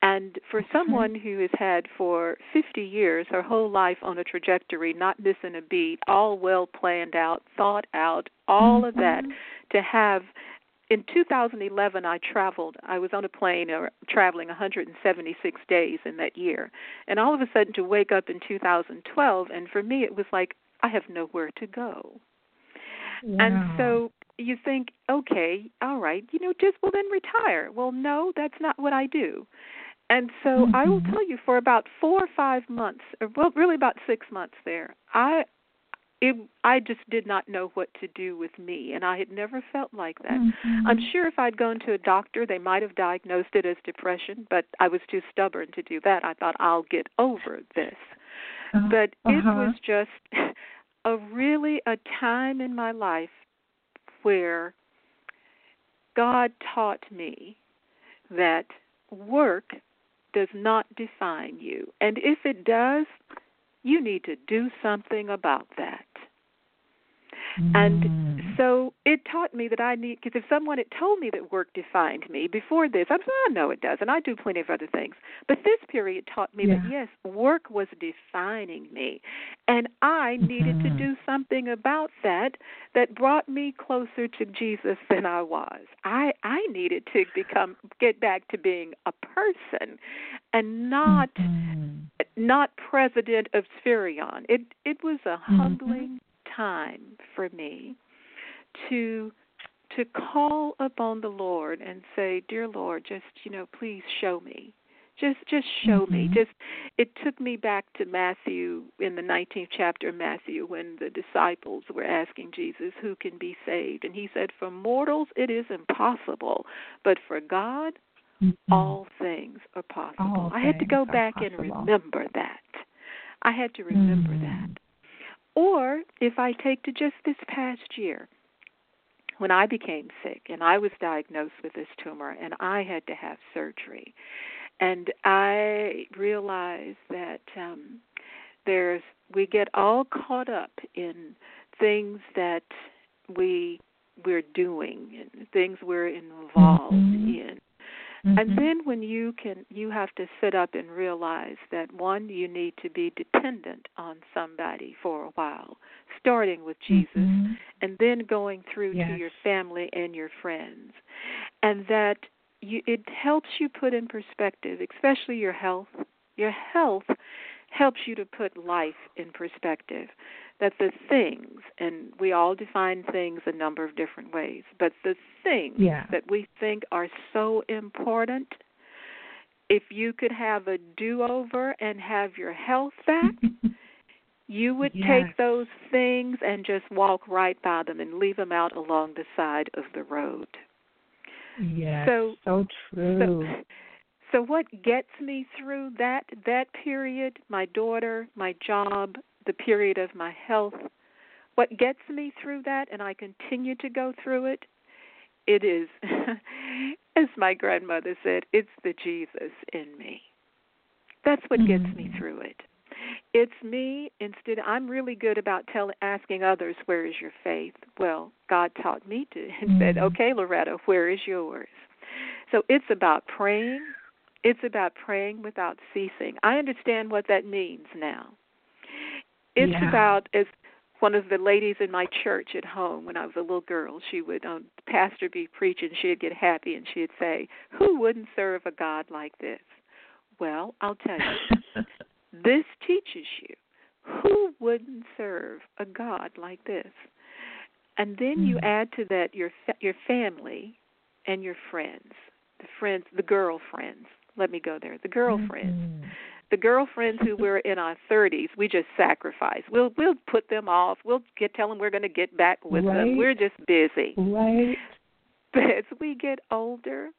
And for someone who has had for 50 years her whole life on a trajectory, not missing a beat, all well planned out, thought out, all of that, Mm-hmm. to have in 2011 I traveled. I was on a plane uh, traveling 176 days in that year. And all of a sudden to wake up in 2012 and for me it was like I have nowhere to go. Wow. And so you think, okay, all right, you know, just well then retire. Well, no, that's not what I do. And so mm-hmm. I will tell you, for about four or five months, or well, really about six months there, I it I just did not know what to do with me, and I had never felt like that. Mm-hmm. I'm sure if I'd gone to a doctor, they might have diagnosed it as depression, but I was too stubborn to do that. I thought I'll get over this. Uh, But it uh-huh. was just a really a time in my life where God taught me that work does not define you. And if it does, you need to do something about that. Mm. And so it taught me that I need, because if someone had told me that work defined me before this, I'm saying, I know it does, and I do plenty of other things. But this period taught me that, yes, work was defining me. And I needed to Mhm. do something about that that brought me closer to Jesus than I was. I, I needed to become, get back to being a person and not Mhm. not president of Spherion. It it was a Mhm. humbling time for me to to call upon the Lord and say, "Dear Lord, just you know, please show me. Just just show me." Mhm. Just it took me back to Matthew in the 19th chapter of Matthew when the disciples were asking Jesus, "Who can be saved?" And he said, "For mortals it is impossible, but for God Mhm. all things are possible. All I had to go back and remember that. I had to remember Mm. that. Or if I take to just this past year, when I became sick and I was diagnosed with this tumor and I had to have surgery, and I realized that um, there's we get all caught up in things that we we're doing and things we're involved Mhm. In and then when you can you have to sit up and realize that one you need to be dependent on somebody for a while starting with Jesus Mhm. and then going through Yes. to your family and your friends and that you it helps you put in perspective especially your health your health helps you to put life in perspective that the things and we all define things a number of different ways but the things Yeah. that we think are so important if you could have a do-over and have your health back you would Yes. take those things and just walk right by them and leave them out along the side of the road Yes. So- so true. so, so what gets me through that that period, my daughter, my job, the period of my health, what gets me through that and I continue to go through it, it is as my grandmother said, it's the Jesus in me. That's what gets me Mm. through it. It's me instead I'm really good about tell asking others where is your faith. Well, God taught me to and said, Mm. "Okay, Loretta, where is yours?" So it's about praying. It's about praying without ceasing. I understand what that means now. It's Yeah. about as one of the ladies in my church at home when I was a little girl, she would um pastor be preaching, she'd get happy and she'd say, "Who wouldn't serve a God like this?" Well, I'll tell you. this teaches you who wouldn't serve a God like this. And then you Mm. add to that your fa- your family and your friends, the friends, the girlfriends. Let me go there. The girlfriends. Mm-hmm. The girlfriends who were in our 30s, we just sacrifice. We'll we'll put them off. We'll get tell them we're going to get back with Right. them. We're just busy. Right. But as we get older,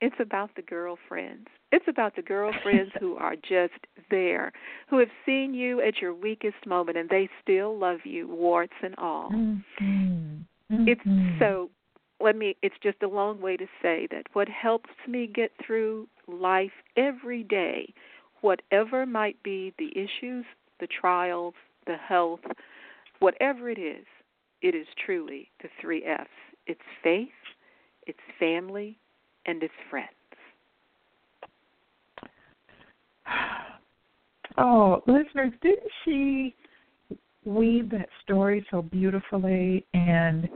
it's about the girlfriends. It's about the girlfriends who are just there, who have seen you at your weakest moment and they still love you, warts and all. Mhm. It's Mhm. so let me it's just a long way to say that what helps me get through life every day, whatever might be the issues, the trials, the health, whatever it is, it is truly the three F's. It's faith, it's family, and it's friends. Oh, listeners, didn't she weave that story so beautifully? And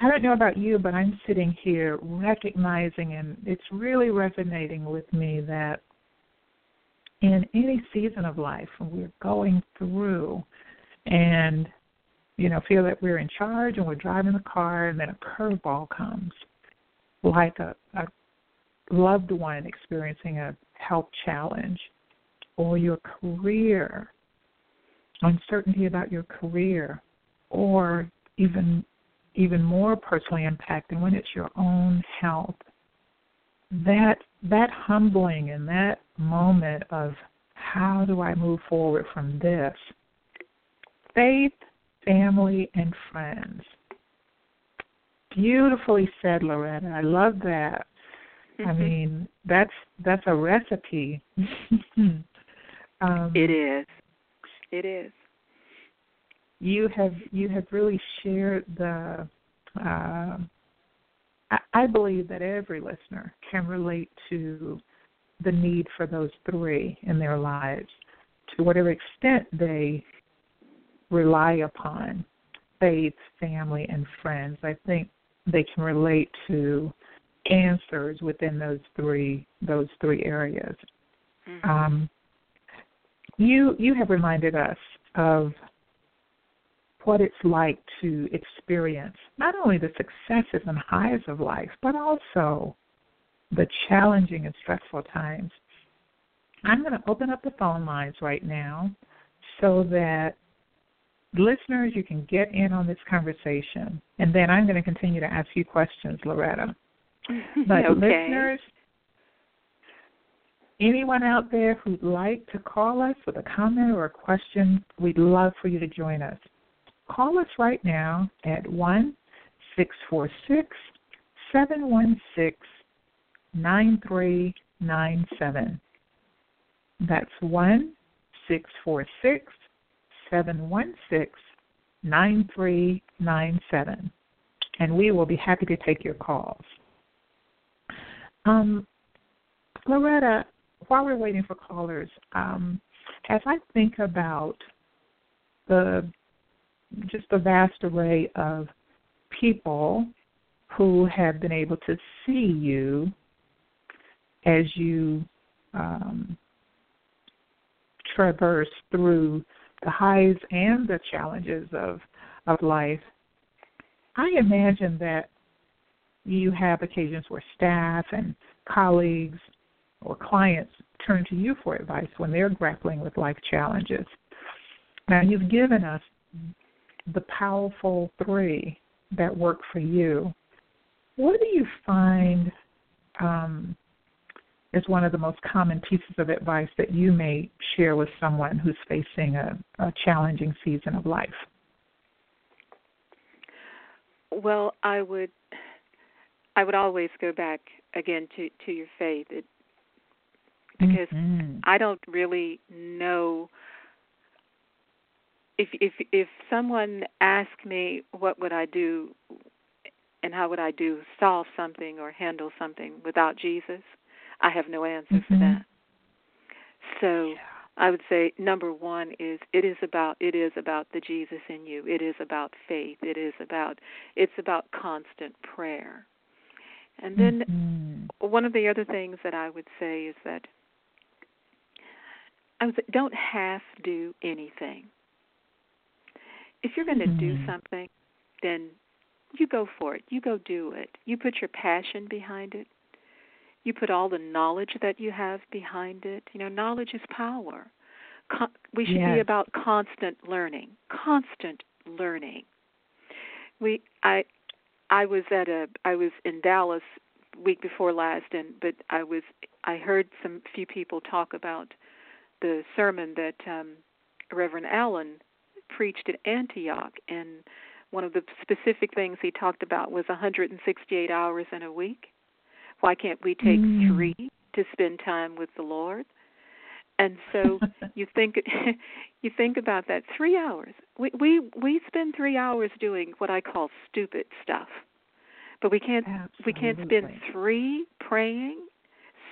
I don't know about you, but I'm sitting here recognizing, and it's really resonating with me that in any season of life when we're going through and you know feel that we're in charge and we're driving the car and then a curveball comes like a, a loved one experiencing a health challenge or your career uncertainty about your career or even even more personally impacting when it's your own health that that humbling and that moment of how do I move forward from this? Faith family and friends. Beautifully said Loretta. I love that. I mean that's that's a recipe. Um, It is. It is. you have you have really shared the uh, I, I believe that every listener can relate to the need for those three in their lives to whatever extent they rely upon faith, family, and friends. I think they can relate to answers within those three those three areas. Um, you you have reminded us of what it's like to experience not only the successes and highs of life, but also the challenging and stressful times. I'm going to open up the phone lines right now so that listeners, you can get in on this conversation. And then I'm going to continue to ask you questions, Loretta. But okay. listeners, anyone out there who'd like to call us with a comment or a question, we'd love for you to join us. Call us right now at one six four six seven one six nine three nine seven. That's one six four six seven one six nine three nine seven, and we will be happy to take your calls. Um, Loretta, while we're waiting for callers, um, as I think about the just the vast array of people who have been able to see you as you um, traverse through the highs and the challenges of of life, I imagine that you have occasions where staff and colleagues or clients turn to you for advice when they're grappling with life challenges. Now, you've given us the powerful three that work for you. What do you find um, is one of the most common pieces of advice that you may share with someone who's facing a, a challenging season of life? Well, I would I would always go back again to to your faith. It, because mm-hmm. I don't really know if if if someone asked me what would I do and how would I do solve something or handle something without Jesus, I have no answer mm-hmm. for that. So I would say number one is it is about it is about the Jesus in you. It is about faith. It is about it's about constant prayer. And then mm-hmm. one of the other things that I would say is that I would say don't half do anything. If you're going to mm-hmm. do something, then you go for it. You go do it. You put your passion behind it. You put all the knowledge that you have behind it. You know, knowledge is power. Con- we should yes. be about constant learning. Constant learning. We I I was at a I was in Dallas week before last and but I was I heard some few people talk about the sermon that um Reverend Allen preached at Antioch and one of the specific things he talked about was 168 hours in a week. Why can't we take mm. 3 to spend time with the Lord? And so you think you think about that 3 hours. We we we spend 3 hours doing what I call stupid stuff. But we can't Absolutely. we can't spend 3 praying.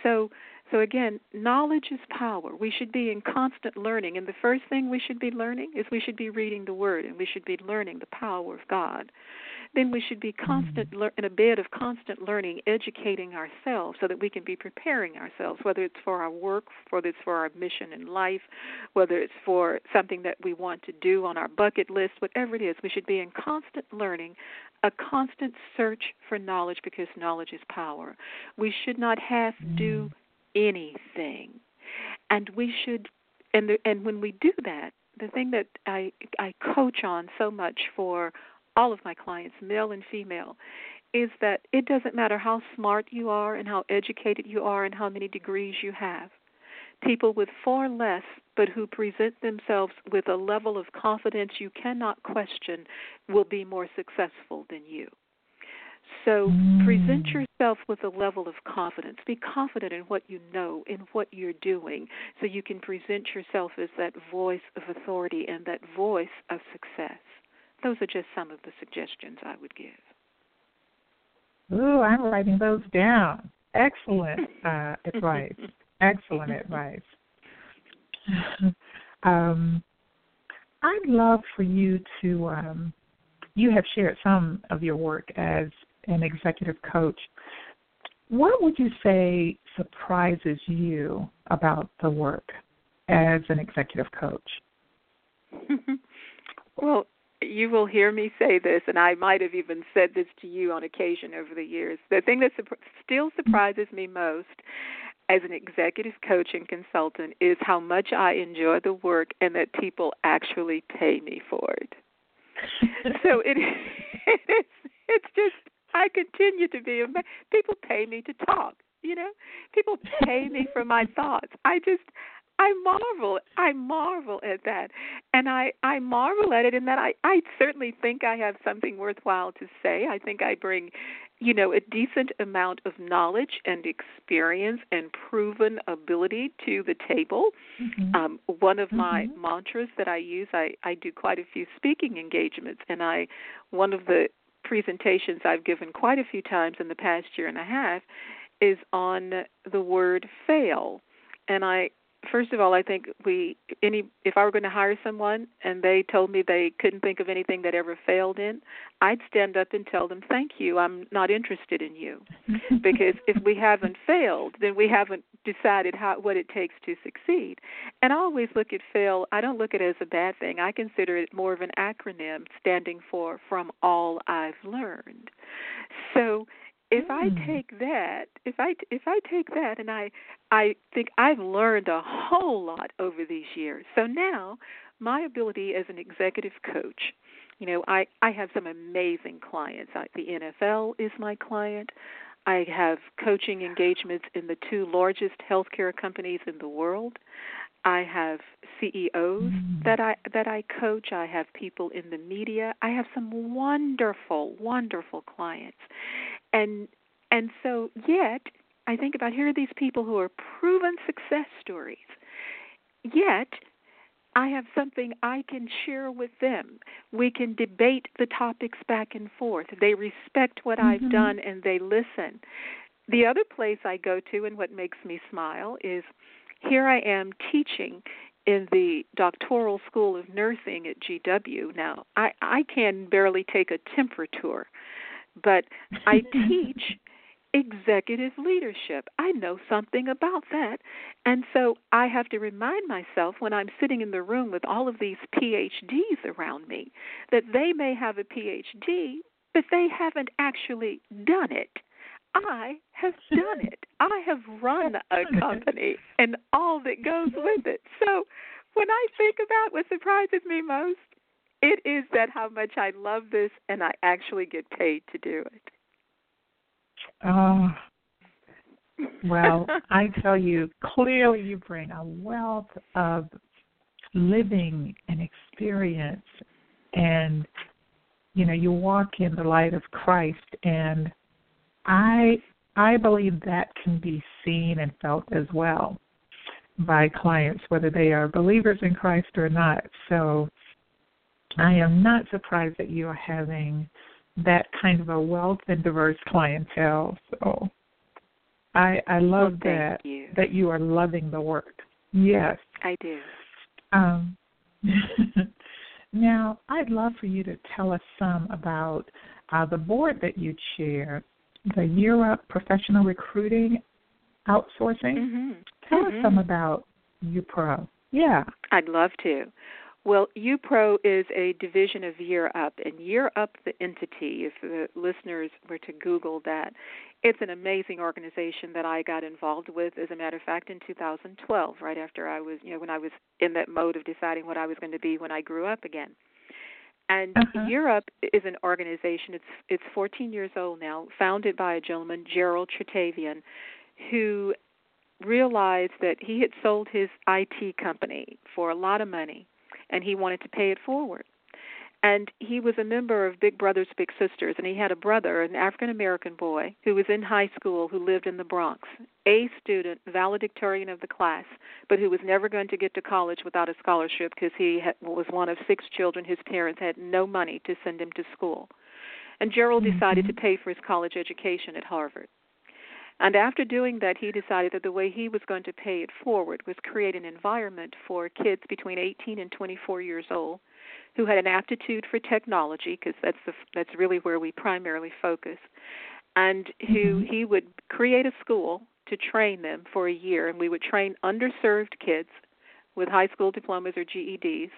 So so again, knowledge is power. We should be in constant learning, and the first thing we should be learning is we should be reading the Word, and we should be learning the power of God. Then we should be constant lear- in a bed of constant learning, educating ourselves so that we can be preparing ourselves, whether it's for our work, whether it's for our mission in life, whether it's for something that we want to do on our bucket list, whatever it is. We should be in constant learning, a constant search for knowledge because knowledge is power. We should not have to do anything. And we should and the, and when we do that, the thing that I I coach on so much for all of my clients, male and female, is that it doesn't matter how smart you are and how educated you are and how many degrees you have. People with far less, but who present themselves with a level of confidence you cannot question, will be more successful than you. So Mm. present yourself with a level of confidence. Be confident in what you know, in what you're doing, so you can present yourself as that voice of authority and that voice of success. Those are just some of the suggestions I would give. Ooh, I'm writing those down. Excellent uh, advice. Excellent advice. um, I'd love for you to. Um, you have shared some of your work as an executive coach. What would you say surprises you about the work as an executive coach? well, you will hear me say this, and I might have even said this to you on occasion over the years. The thing that su- still surprises me most as an executive coach and consultant is how much I enjoy the work and that people actually pay me for it. so it, it is, it's just, I continue to be amazed. People pay me to talk, you know? People pay me for my thoughts. I just, I marvel. I marvel at that, and I I marvel at it in that I I certainly think I have something worthwhile to say. I think I bring, you know, a decent amount of knowledge and experience and proven ability to the table. Mm-hmm. Um, one of my mantras that I use, I I do quite a few speaking engagements, and I one of the presentations I've given quite a few times in the past year and a half is on the word fail, and I first of all, I think we any if I were going to hire someone and they told me they couldn't think of anything that ever failed in, I'd stand up and tell them, "Thank you, I'm not interested in you." because if we haven't failed, then we haven't decided how what it takes to succeed. And I always look at fail, I don't look at it as a bad thing. I consider it more of an acronym standing for from all I've learned. So, if I hmm. take that, if I if I take that and I I think I've learned a whole lot over these years. So now, my ability as an executive coach, you know, I I have some amazing clients. I, the NFL is my client. I have coaching engagements in the two largest healthcare companies in the world. I have CEOs hmm. that I that I coach. I have people in the media. I have some wonderful, wonderful clients. And and so yet I think about here are these people who are proven success stories. Yet I have something I can share with them. We can debate the topics back and forth. They respect what Mm-hmm. I've done and they listen. The other place I go to and what makes me smile is here I am teaching in the doctoral school of nursing at GW. Now, I I can barely take a temperature, but I teach executive leadership. I know something about that. And so I have to remind myself when I'm sitting in the room with all of these PhDs around me that they may have a PhD, but they haven't actually done it. I have done it. I have run a company and all that goes with it. So when I think about what surprises me most, it is that how much I love this and I actually get paid to do it. Oh, well, I tell you, clearly you bring a wealth of living and experience and you know you walk in the light of Christ and I I believe that can be seen and felt as well by clients whether they are believers in Christ or not. So I am not surprised that you are having that kind of a wealth and diverse clientele. So I I love well, that you. that you are loving the work. Yes. I do. Um now I'd love for you to tell us some about uh, the board that you chair, the Up Professional Recruiting Outsourcing. Mm-hmm. Tell mm-hmm. us some about YUPRO. Yeah. I'd love to. Well, YUPRO is a division of Year Up, and Year Up, the entity, if the listeners were to Google that, it's an amazing organization that I got involved with. As a matter of fact, in 2012, right after I was, you know, when I was in that mode of deciding what I was going to be when I grew up again. And uh-huh. Year Up is an organization. It's it's 14 years old now, founded by a gentleman, Gerald Chertavian, who realized that he had sold his IT company for a lot of money and he wanted to pay it forward. And he was a member of Big Brothers Big Sisters, and he had a brother, an African American boy, who was in high school who lived in the Bronx, A student, valedictorian of the class, but who was never going to get to college without a scholarship because he was one of six children. His parents had no money to send him to school. And Gerald mm-hmm. decided to pay for his college education at Harvard. And after doing that, he decided that the way he was going to pay it forward was create an environment for kids between 18 and 24 years old who had an aptitude for technology, because that's the, that's really where we primarily focus, and who mm-hmm. he would create a school to train them for a year, and we would train underserved kids with high school diplomas or GEDs,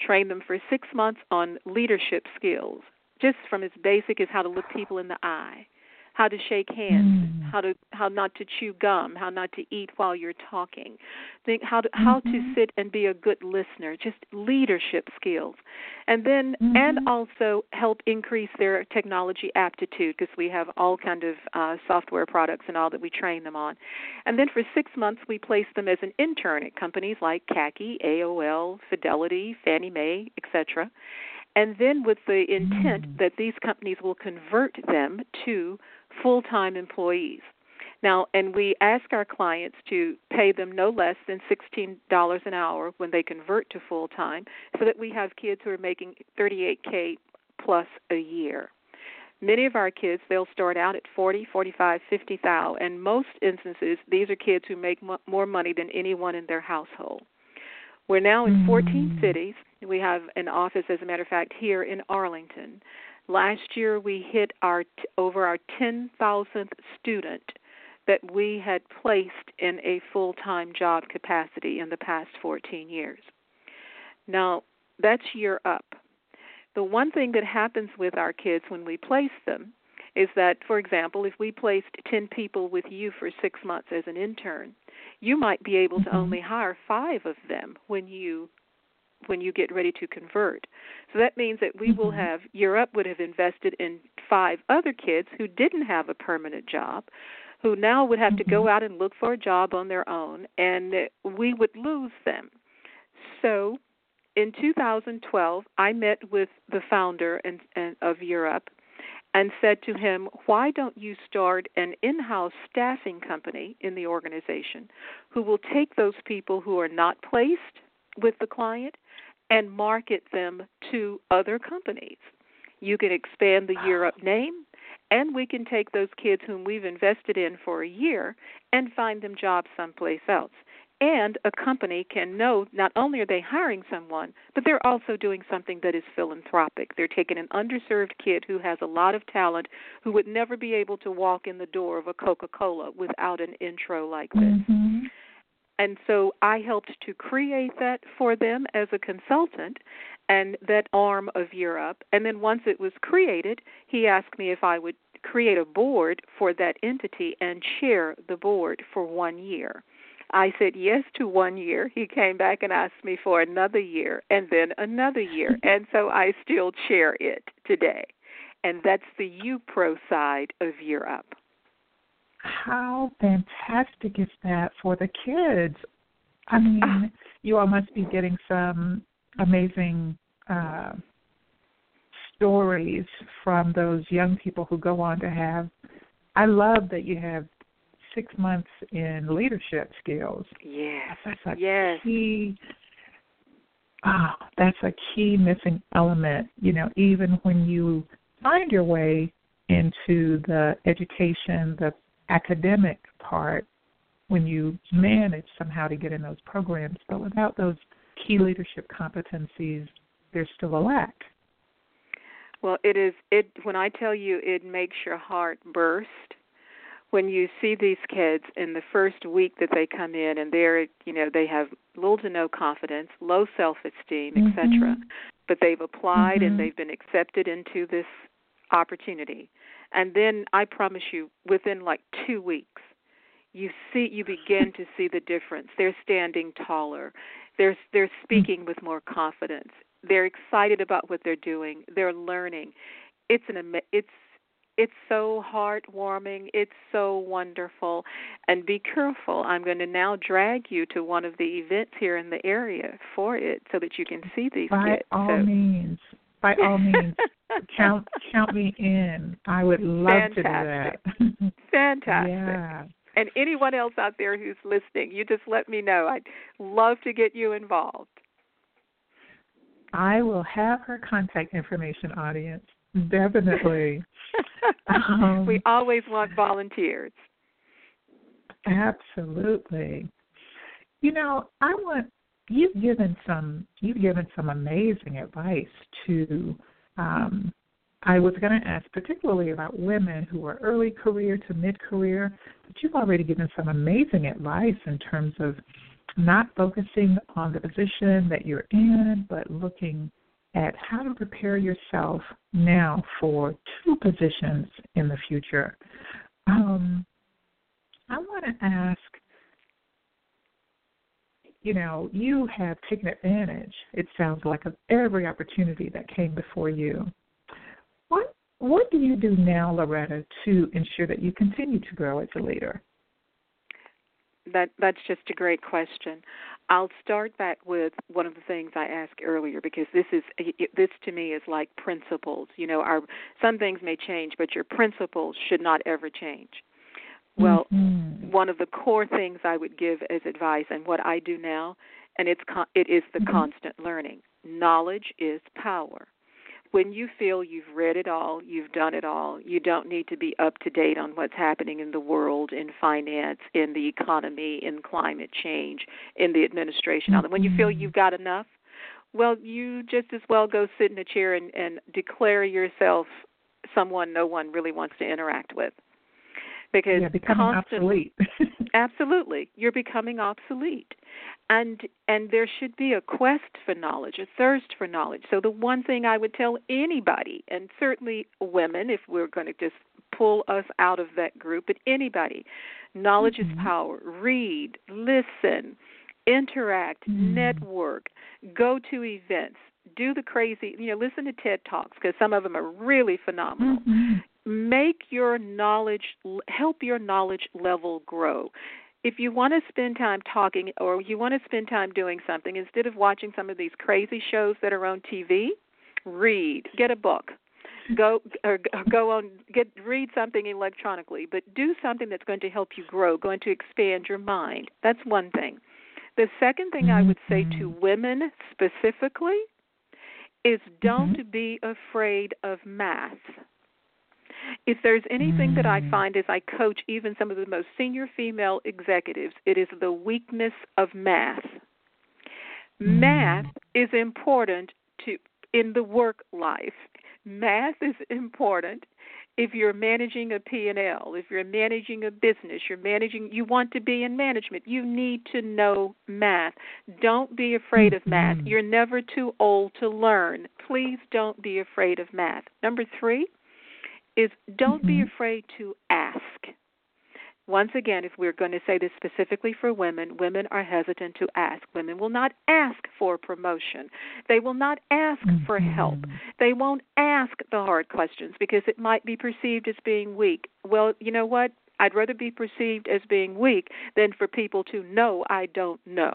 train them for six months on leadership skills, just from as basic as how to look people in the eye how to shake hands, mm. how to how not to chew gum, how not to eat while you're talking, think how to how mm-hmm. to sit and be a good listener, just leadership skills, and then mm-hmm. and also help increase their technology aptitude because we have all kind of uh, software products and all that we train them on, and then for six months we place them as an intern at companies like CACI, AOL, Fidelity, Fannie Mae, etc and then with the intent mm. that these companies will convert them to full time employees. Now, and we ask our clients to pay them no less than $16 an hour when they convert to full time so that we have kids who are making 38K plus a year. Many of our kids, they'll start out at 40, 45, 50,000, and most instances, these are kids who make more money than anyone in their household. We're now in 14 mm. cities. We have an office, as a matter of fact, here in Arlington. Last year, we hit our t- over our 10,000th student that we had placed in a full-time job capacity in the past 14 years. Now, that's year up. The one thing that happens with our kids when we place them is that, for example, if we placed 10 people with you for six months as an intern, you might be able to mm-hmm. only hire five of them when you when you get ready to convert. So that means that we mm-hmm. will have Year Up would have invested in five other kids who didn't have a permanent job, who now would have mm-hmm. to go mm-hmm. out and look for a job on their own, and we would lose them. So in 2012, I met with the founder and, and of Year Up and said to him, Why don't you start an in house staffing company in the organization who will take those people who are not placed with the client and market them to other companies. You can expand the Year Up name, and we can take those kids whom we've invested in for a year and find them jobs someplace else. And a company can know not only are they hiring someone, but they're also doing something that is philanthropic. They're taking an underserved kid who has a lot of talent who would never be able to walk in the door of a Coca Cola without an intro like this. Mm-hmm. And so I helped to create that for them as a consultant and that arm of Year Up. And then once it was created, he asked me if I would create a board for that entity and chair the board for one year. I said yes to one year. He came back and asked me for another year and then another year. and so I still chair it today. And that's the YUPRO side of Up. How fantastic is that for the kids? I mean, you all must be getting some amazing uh, stories from those young people who go on to have. I love that you have six months in leadership skills. Yes, that's a yes. key. Ah, oh, that's a key missing element. You know, even when you find your way into the education, the academic part, when you manage somehow to get in those programs, but without those key leadership competencies, there's still a lack. Well, it is it when I tell you it makes your heart burst when you see these kids in the first week that they come in and they're you know they have little to no confidence low self esteem mm-hmm. etc but they've applied mm-hmm. and they've been accepted into this opportunity and then i promise you within like 2 weeks you see you begin to see the difference they're standing taller they're they're speaking with more confidence they're excited about what they're doing they're learning it's an it's it's so heartwarming. It's so wonderful. And be careful. I'm going to now drag you to one of the events here in the area for it so that you can see these By kids. all so. means. By all means. count count me in. I would love Fantastic. to do that. Fantastic. Yeah. And anyone else out there who's listening, you just let me know. I'd love to get you involved. I will have her contact information, audience. Definitely. um, we always want volunteers. Absolutely. You know, I want you've given some you've given some amazing advice to um I was going to ask particularly about women who are early career to mid career, but you've already given some amazing advice in terms of not focusing on the position that you're in, but looking at how to prepare yourself now for two positions in the future. Um, I want to ask you know, you have taken advantage, it sounds like, of every opportunity that came before you. What what do you do now, Loretta, to ensure that you continue to grow as a leader? That that's just a great question. I'll start back with one of the things I asked earlier because this is this to me is like principles. You know, our some things may change, but your principles should not ever change. Well, mm-hmm. One of the core things I would give as advice, and what I do now, and it's con- it is the mm-hmm. constant learning. Knowledge is power when you feel you've read it all, you've done it all, you don't need to be up to date on what's happening in the world, in finance, in the economy, in climate change, in the administration. Mm-hmm. When you feel you've got enough, well, you just as well go sit in a chair and, and declare yourself someone no one really wants to interact with. Because yeah, becoming obsolete. absolutely, you're becoming obsolete and and there should be a quest for knowledge a thirst for knowledge so the one thing i would tell anybody and certainly women if we're going to just pull us out of that group but anybody knowledge mm-hmm. is power read listen interact mm-hmm. network go to events do the crazy you know listen to ted talks because some of them are really phenomenal mm-hmm. Make your knowledge help your knowledge level grow if you want to spend time talking or you want to spend time doing something instead of watching some of these crazy shows that are on TV, read, get a book. Go or go on get read something electronically, but do something that's going to help you grow, going to expand your mind. That's one thing. The second thing I would say to Mm-hmm. women specifically is don't mm-hmm. be afraid of math. If there's anything that I Mm. find as I coach even some of the most senior female executives, it is the weakness of math. Mm. Math is important to in the work life. Math is important if you're managing a P&L, if you're managing a business, you're managing you want to be in management, you need to know math. Don't be afraid of math. Mhm. You're never too old to learn. Please don't be afraid of math. Number 3 is don't be Mhm. afraid to ask. Once again, if we're going to say this specifically for women, women are hesitant to ask. Women will not ask for promotion. They will not ask for help. Mhm. They won't ask the hard questions because it might be perceived as being weak. Well, you know what? I'd rather be perceived as being weak than for people to know I don't know.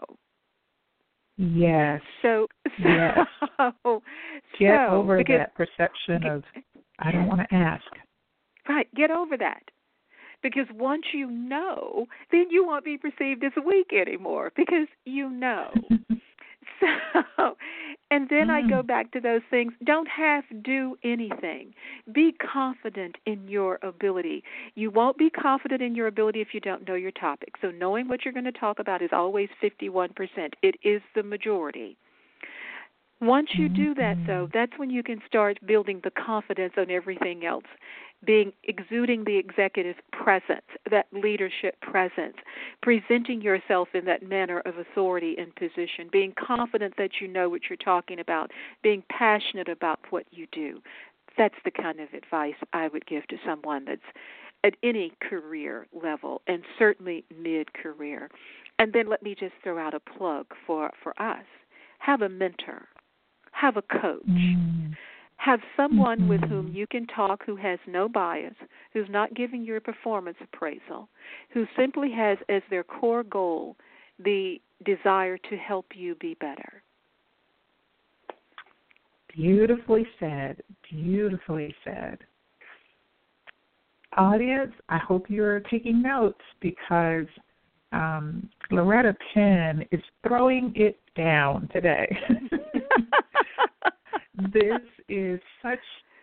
Yes. So, Yes. so Get so, over because, that perception of I don't want to ask. Right, get over that. Because once you know, then you won't be perceived as weak anymore because you know. So, and then I go Mm. back to those things. Don't have do anything. Be confident in your ability. You won't be confident in your ability if you don't know your topic. So, knowing what you're going to talk about is always 51%. It is the majority. Once you do that, though, Mhm. that's when you can start building the confidence on everything else, being exuding the executive presence, that leadership presence, presenting yourself in that manner of authority and position, being confident that you know what you're talking about, being passionate about what you do. That's the kind of advice I would give to someone that's at any career level and certainly mid career. And then let me just throw out a plug for, for us. Have a mentor have a coach. Mm. Have someone with whom Mhm. you can talk who has no bias, who's not giving you a performance appraisal, who simply has as their core goal the desire to help you be better. Beautifully said. Beautifully said. Audience, I hope you're taking notes because um, Loretta Penn is throwing it down today. this is such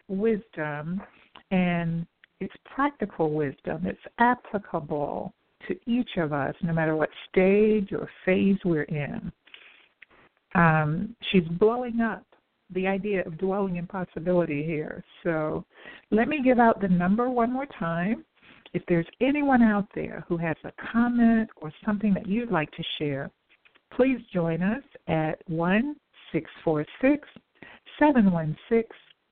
wisdom, and it's practical wisdom. It's applicable to each of us, no matter what stage or phase we're in. Um, she's blowing up the idea of dwelling in possibility here. So let me give out the number one more time. If there's anyone out there who has a comment or something that you'd like to share, please join us at 1 646 716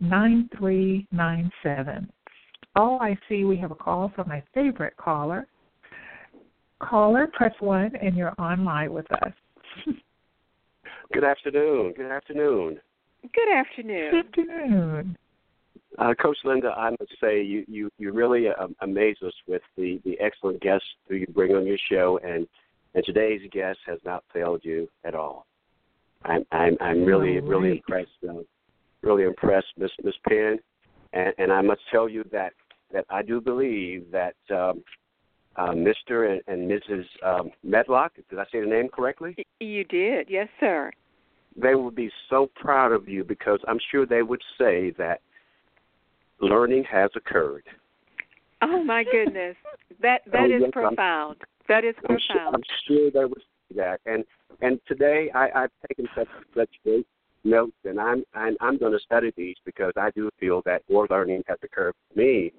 9397. Oh, I see we have a call from my favorite caller. Caller, press 1 and you're online with us. Good afternoon. Good afternoon. Good afternoon. Good afternoon. Uh, Coach Linda, I must say you you, you really um, amaze us with the, the excellent guests who you bring on your show, and and today's guest has not failed you at all. I'm I'm, I'm really really impressed, uh, really impressed, Miss Miss Penn, and and I must tell you that that I do believe that um, uh, Mr. and, and Mrs. Um, Medlock, did I say the name correctly? You did, yes, sir. they would be so proud of you because I'm sure they would say that learning has occurred. Oh my goodness, that that Oh, is yes, I'm- profound. That is I'm sure, I'm sure they would say that. And and today I, I've taken such such great notes, and I'm I'm, I'm going to study these because I do feel that more learning has occurred for me.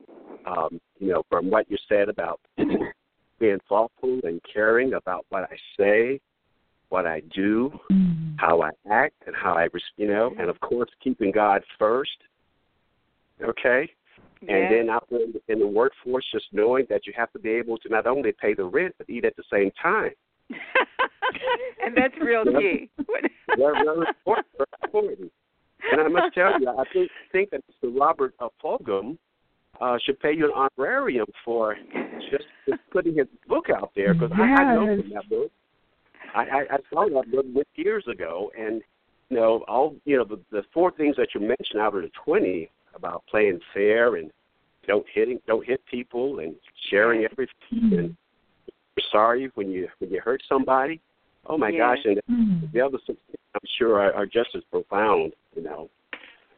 Um, you know, from what you said about being thoughtful and caring about what I say, what I do, Mm. how I act and how I, you know, and of course keeping God first. Okay, Yes. and then out there in the- in the workforce, just knowing that you have to be able to not only pay the rent but eat at the same time. and that's real key. Very, very important. Very important. And I must tell you, I think think that Mr. Robert uh, Fulghum uh, should pay you an honorarium for just, just putting his book out there because I, I know Yes. from that book. I, I, I saw that book with years ago, and you know all you know the, the four things that you mentioned out of the twenty about playing fair and don't hitting don't hit people and sharing everything and you're sorry when you when you hurt somebody. Oh my Yeah. gosh! And Mm. the other I'm sure are, are just as profound, you know.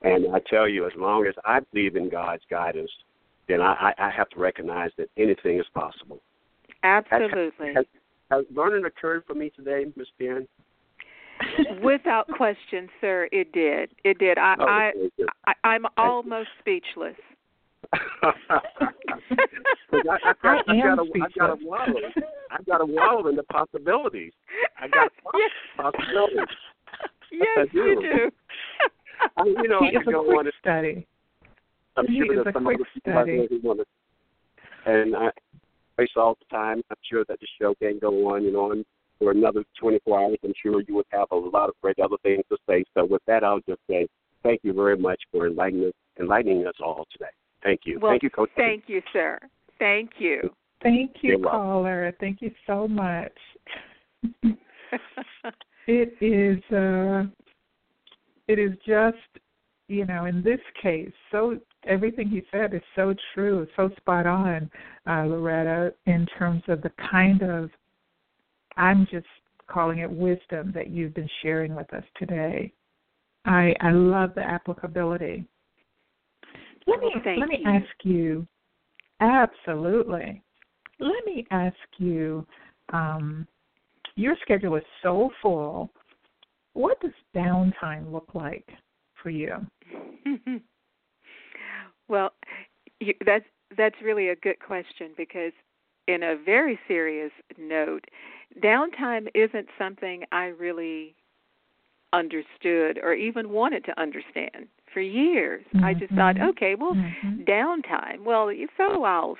And I tell you, as long as I believe in God's guidance, then I, I have to recognize that anything is possible. Absolutely. Has, has learning occurred for me today, Miss Penn? Without question, sir, it did. It did. I, Oh, I. I I'm almost speechless. I, I, got, I, I, got a, I got a wallow. I got a wallow in the possibilities. I got yes. possibilities. Yes, I do. you do. I, you know, he I is a quick on. and- study. I'm he sure there's some other study. who want to. And I face all the time. I'm sure that the show can go on and on for another 24 hours. I'm sure you would have a lot of great other things to say. So with that, I'll just say thank you very much for enlightening us, enlightening us all today. Thank you. Well, thank you, Coach. Thank you, sir. Thank you. Thank you, caller. Thank you so much. It is uh it is just you know, in this case, so everything he said is so true, so spot on, uh, Loretta, in terms of the kind of I'm just calling it wisdom that you've been sharing with us today. I I love the applicability. Let me Well, let me you. ask you absolutely. Let me ask you um your schedule is so full. What does downtime look like for you? well, you, that's that's really a good question because, in a very serious note, downtime isn't something I really understood or even wanted to understand for years. I just thought, Mhm. okay, well, Mhm. downtime. Well, so I'll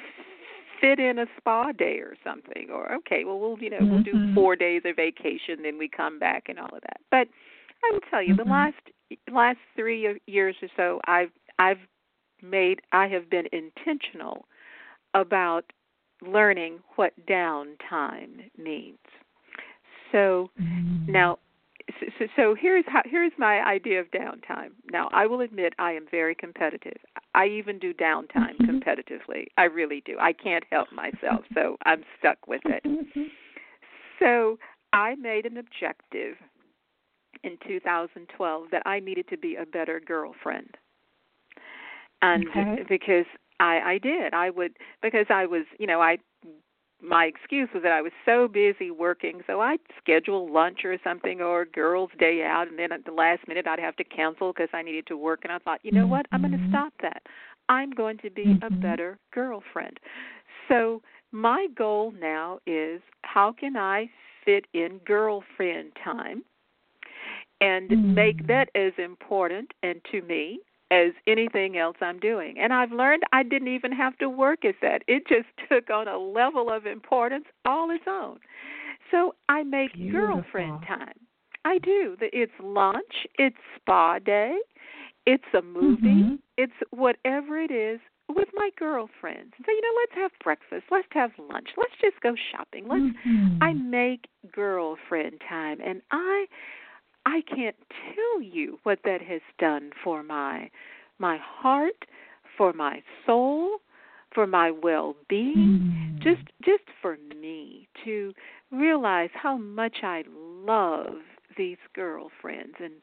fit in a spa day or something, or okay, well, we'll you know we'll do Mhm. four days of vacation, then we come back and all of that. But I will tell you, the Mhm. last last three years or so, I've I've made I have been intentional about learning what downtime means. So now, so, so here's how here's my idea of downtime. Now, I will admit I am very competitive. I even do downtime Mhm. competitively. I really do. I can't help myself, so I'm stuck with it. Mhm. So I made an objective in 2012 that I needed to be a better girlfriend, and Okay. because I I did I would because I was you know I my excuse was that I was so busy working, so I'd schedule lunch or something or girls' day out, and then at the last minute I'd have to cancel because I needed to work. And I thought, you know what, I'm going to Mhm. stop that. I'm going to be a Mhm. better girlfriend. So my goal now is how can I fit in girlfriend time and make that as important and to me as anything else I'm doing. And I've learned I didn't even have to work at that. It just took on a level of importance all its own. So I make girlfriend time. I do. The- It's lunch, it's spa day, it's a movie, Mhm. it's whatever it is with my girlfriends. So you know, let's have breakfast, let's have lunch, let's just go shopping. Let's Mhm. I make girlfriend time and I I can't tell you what that has done for my my heart, for my soul, for my well-being, Mm. just just for me to realize how much I love these girlfriends and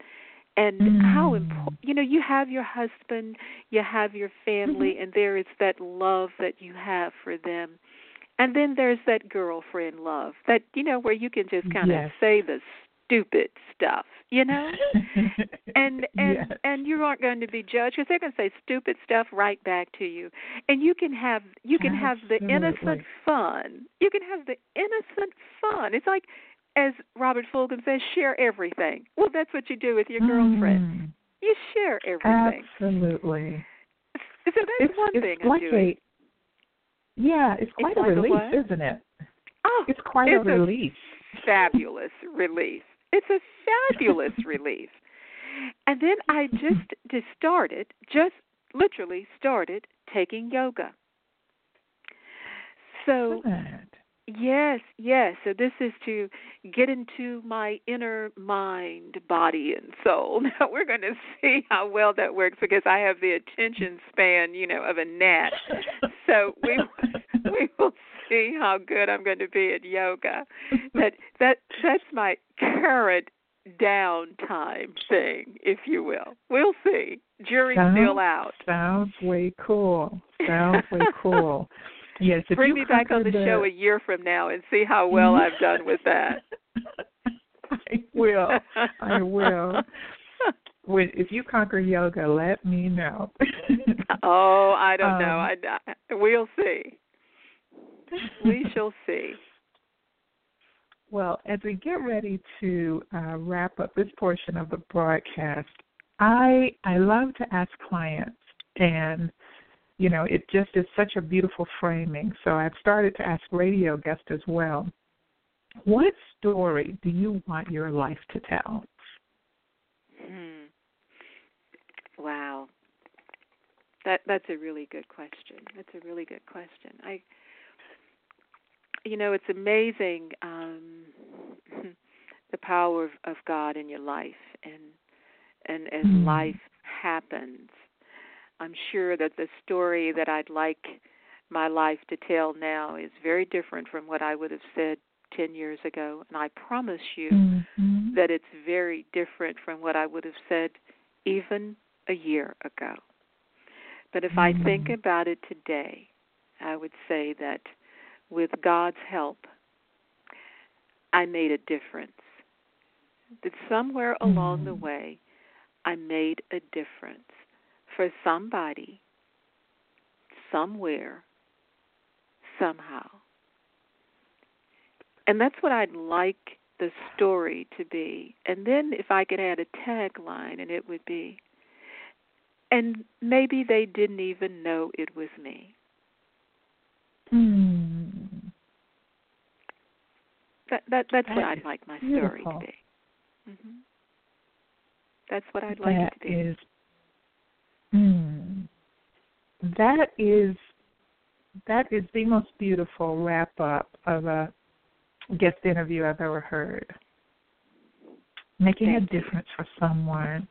and how Mm. important you know you have your husband, you have your family Mhm. and there is that love that you have for them. And then there's that girlfriend love that you know where you can just kind Yes. of say the stupid stuff, you know? and and Yes. and you aren't going to be judged because they're going to say stupid stuff right back to you and you can have you can have the innocent fun you can have the innocent fun it's like as robert fulghum says share everything well that's what you do with your girlfriend Mm. you share everything Absolutely. so that's It's, one it's thing i'm like doing a yeah, it's quite like a a release, what? isn't it? oh It's quite it's a release. fabulous relief. It's a fabulous relief. And then I just just started, just literally started taking yoga. So Good. yes, yes. So this is to get into my inner mind, body, and soul. Now we're going to see how well that works because I have the attention span, you know, of a gnat. So we we will see how good I'm going to be at yoga. That that that's my current downtime thing, if you will. We'll see. Jury's still out. Sounds way cool. Sounds way cool. Yes, if Bring you me back on the conquer show a year from now and see how well I've done with that. I will. I will. when if you conquer yoga, let me know. oh, I don't um, know. I, I we'll see. We shall see. Well, as we get ready to uh, wrap up this portion of the broadcast, I I love to ask clients, and you know, it just is such a beautiful framing. So I've started to ask radio guests as well. What story do you want your life to tell? Hmm. Wow. That that's a really good question. That's a really good question. I you know, it's amazing um the power of, of God in your life and and as mm. life happens. I'm sure that the story that I'd like my life to tell now is very different from what I would have said 10 years ago. And I promise you mm-hmm. that it's very different from what I would have said even a year ago. But if mm-hmm. I think mm. about it today, I would say that with God's help, I made a difference. That somewhere mm-hmm. along the way, I made a difference for somebody, somewhere, somehow. And that's what I'd like the story to be. And then if I could add a tagline, and it would be, and maybe they didn't even know it was me. Hmm. That that that's that what I'd like my beautiful. story to be. Mm-hmm. That's what I'd like that it to be. Is, hmm. That is that is the most beautiful wrap up of a guest interview I've ever heard. Making Thank a difference for someone.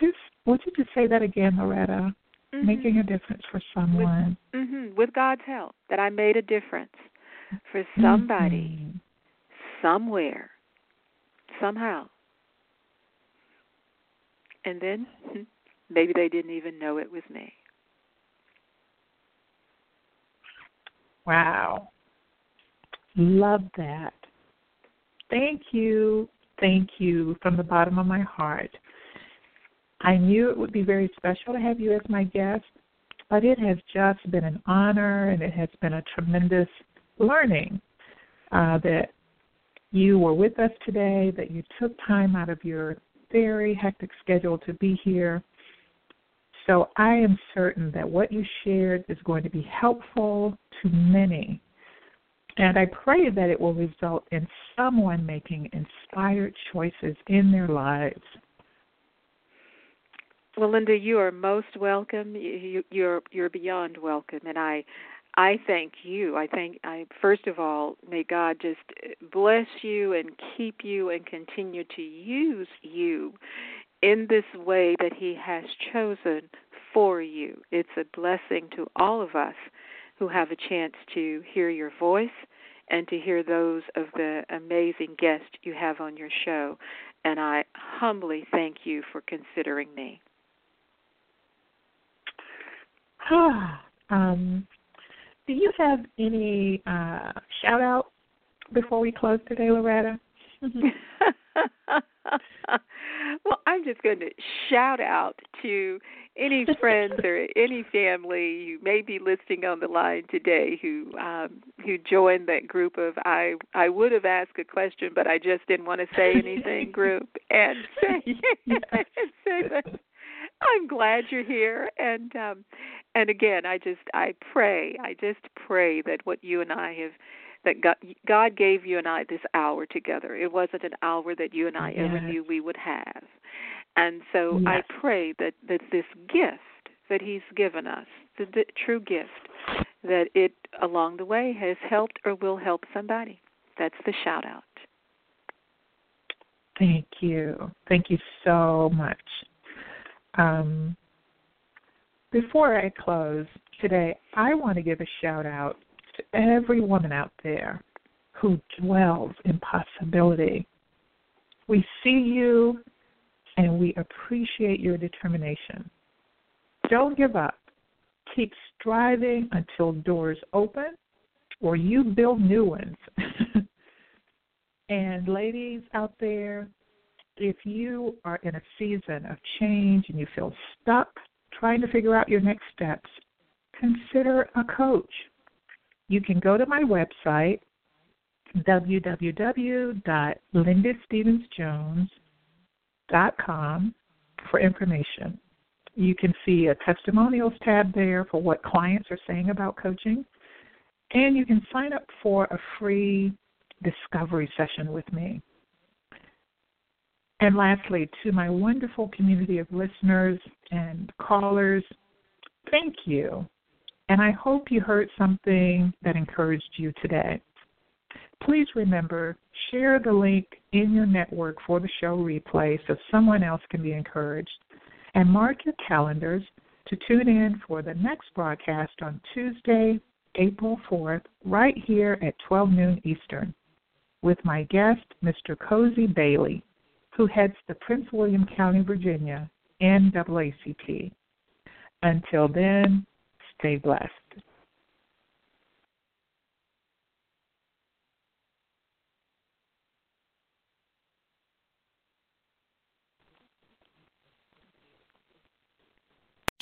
Just would you just say that again, Loretta? Mm-hmm. Making a difference for someone. With, mm-hmm. With God's help, that I made a difference for somebody, mm-hmm. somewhere, somehow. And then maybe they didn't even know it was me. Wow. Love that. Thank you. Thank you from the bottom of my heart. I knew it would be very special to have you as my guest, but it has just been an honor and it has been a tremendous learning uh, that you were with us today, that you took time out of your very hectic schedule to be here. So I am certain that what you shared is going to be helpful to many. And I pray that it will result in someone making inspired choices in their lives. Well, Linda, you are most welcome. You, you're you're beyond welcome, and I I thank you. I thank I first of all, may God just bless you and keep you and continue to use you in this way that he has chosen for you. It's a blessing to all of us who have a chance to hear your voice and to hear those of the amazing guests you have on your show. And I humbly thank you for considering me. um, do you have any uh, shout out before we close today, Loretta? well, I'm just going to shout out to any friends or any family who may be listening on the line today who um, who joined that group of I I would have asked a question but I just didn't want to say anything group. And say, and say that I'm glad you're here and um and again I just I pray I just pray that what you and I have that God, God gave you and I this hour together. It wasn't an hour that you and I yes. ever knew we would have. And so yes. I pray that, that this gift that He's given us, the, the true gift, that it along the way has helped or will help somebody. That's the shout out. Thank you. Thank you so much. Um, before I close today, I want to give a shout out to every woman out there who dwells in possibility. We see you and we appreciate your determination. Don't give up. Keep striving until doors open or you build new ones. and ladies out there, if you are in a season of change and you feel stuck trying to figure out your next steps, consider a coach. You can go to my website, www.lindastevensjones.com, for information. You can see a testimonials tab there for what clients are saying about coaching. And you can sign up for a free discovery session with me. And lastly, to my wonderful community of listeners and callers, thank you. And I hope you heard something that encouraged you today. Please remember, share the link in your network for the show replay so someone else can be encouraged. And mark your calendars to tune in for the next broadcast on Tuesday, April 4th, right here at 12 noon Eastern, with my guest, Mr. Cozy Bailey who heads the Prince William County, Virginia NAACP. Until then, stay blessed.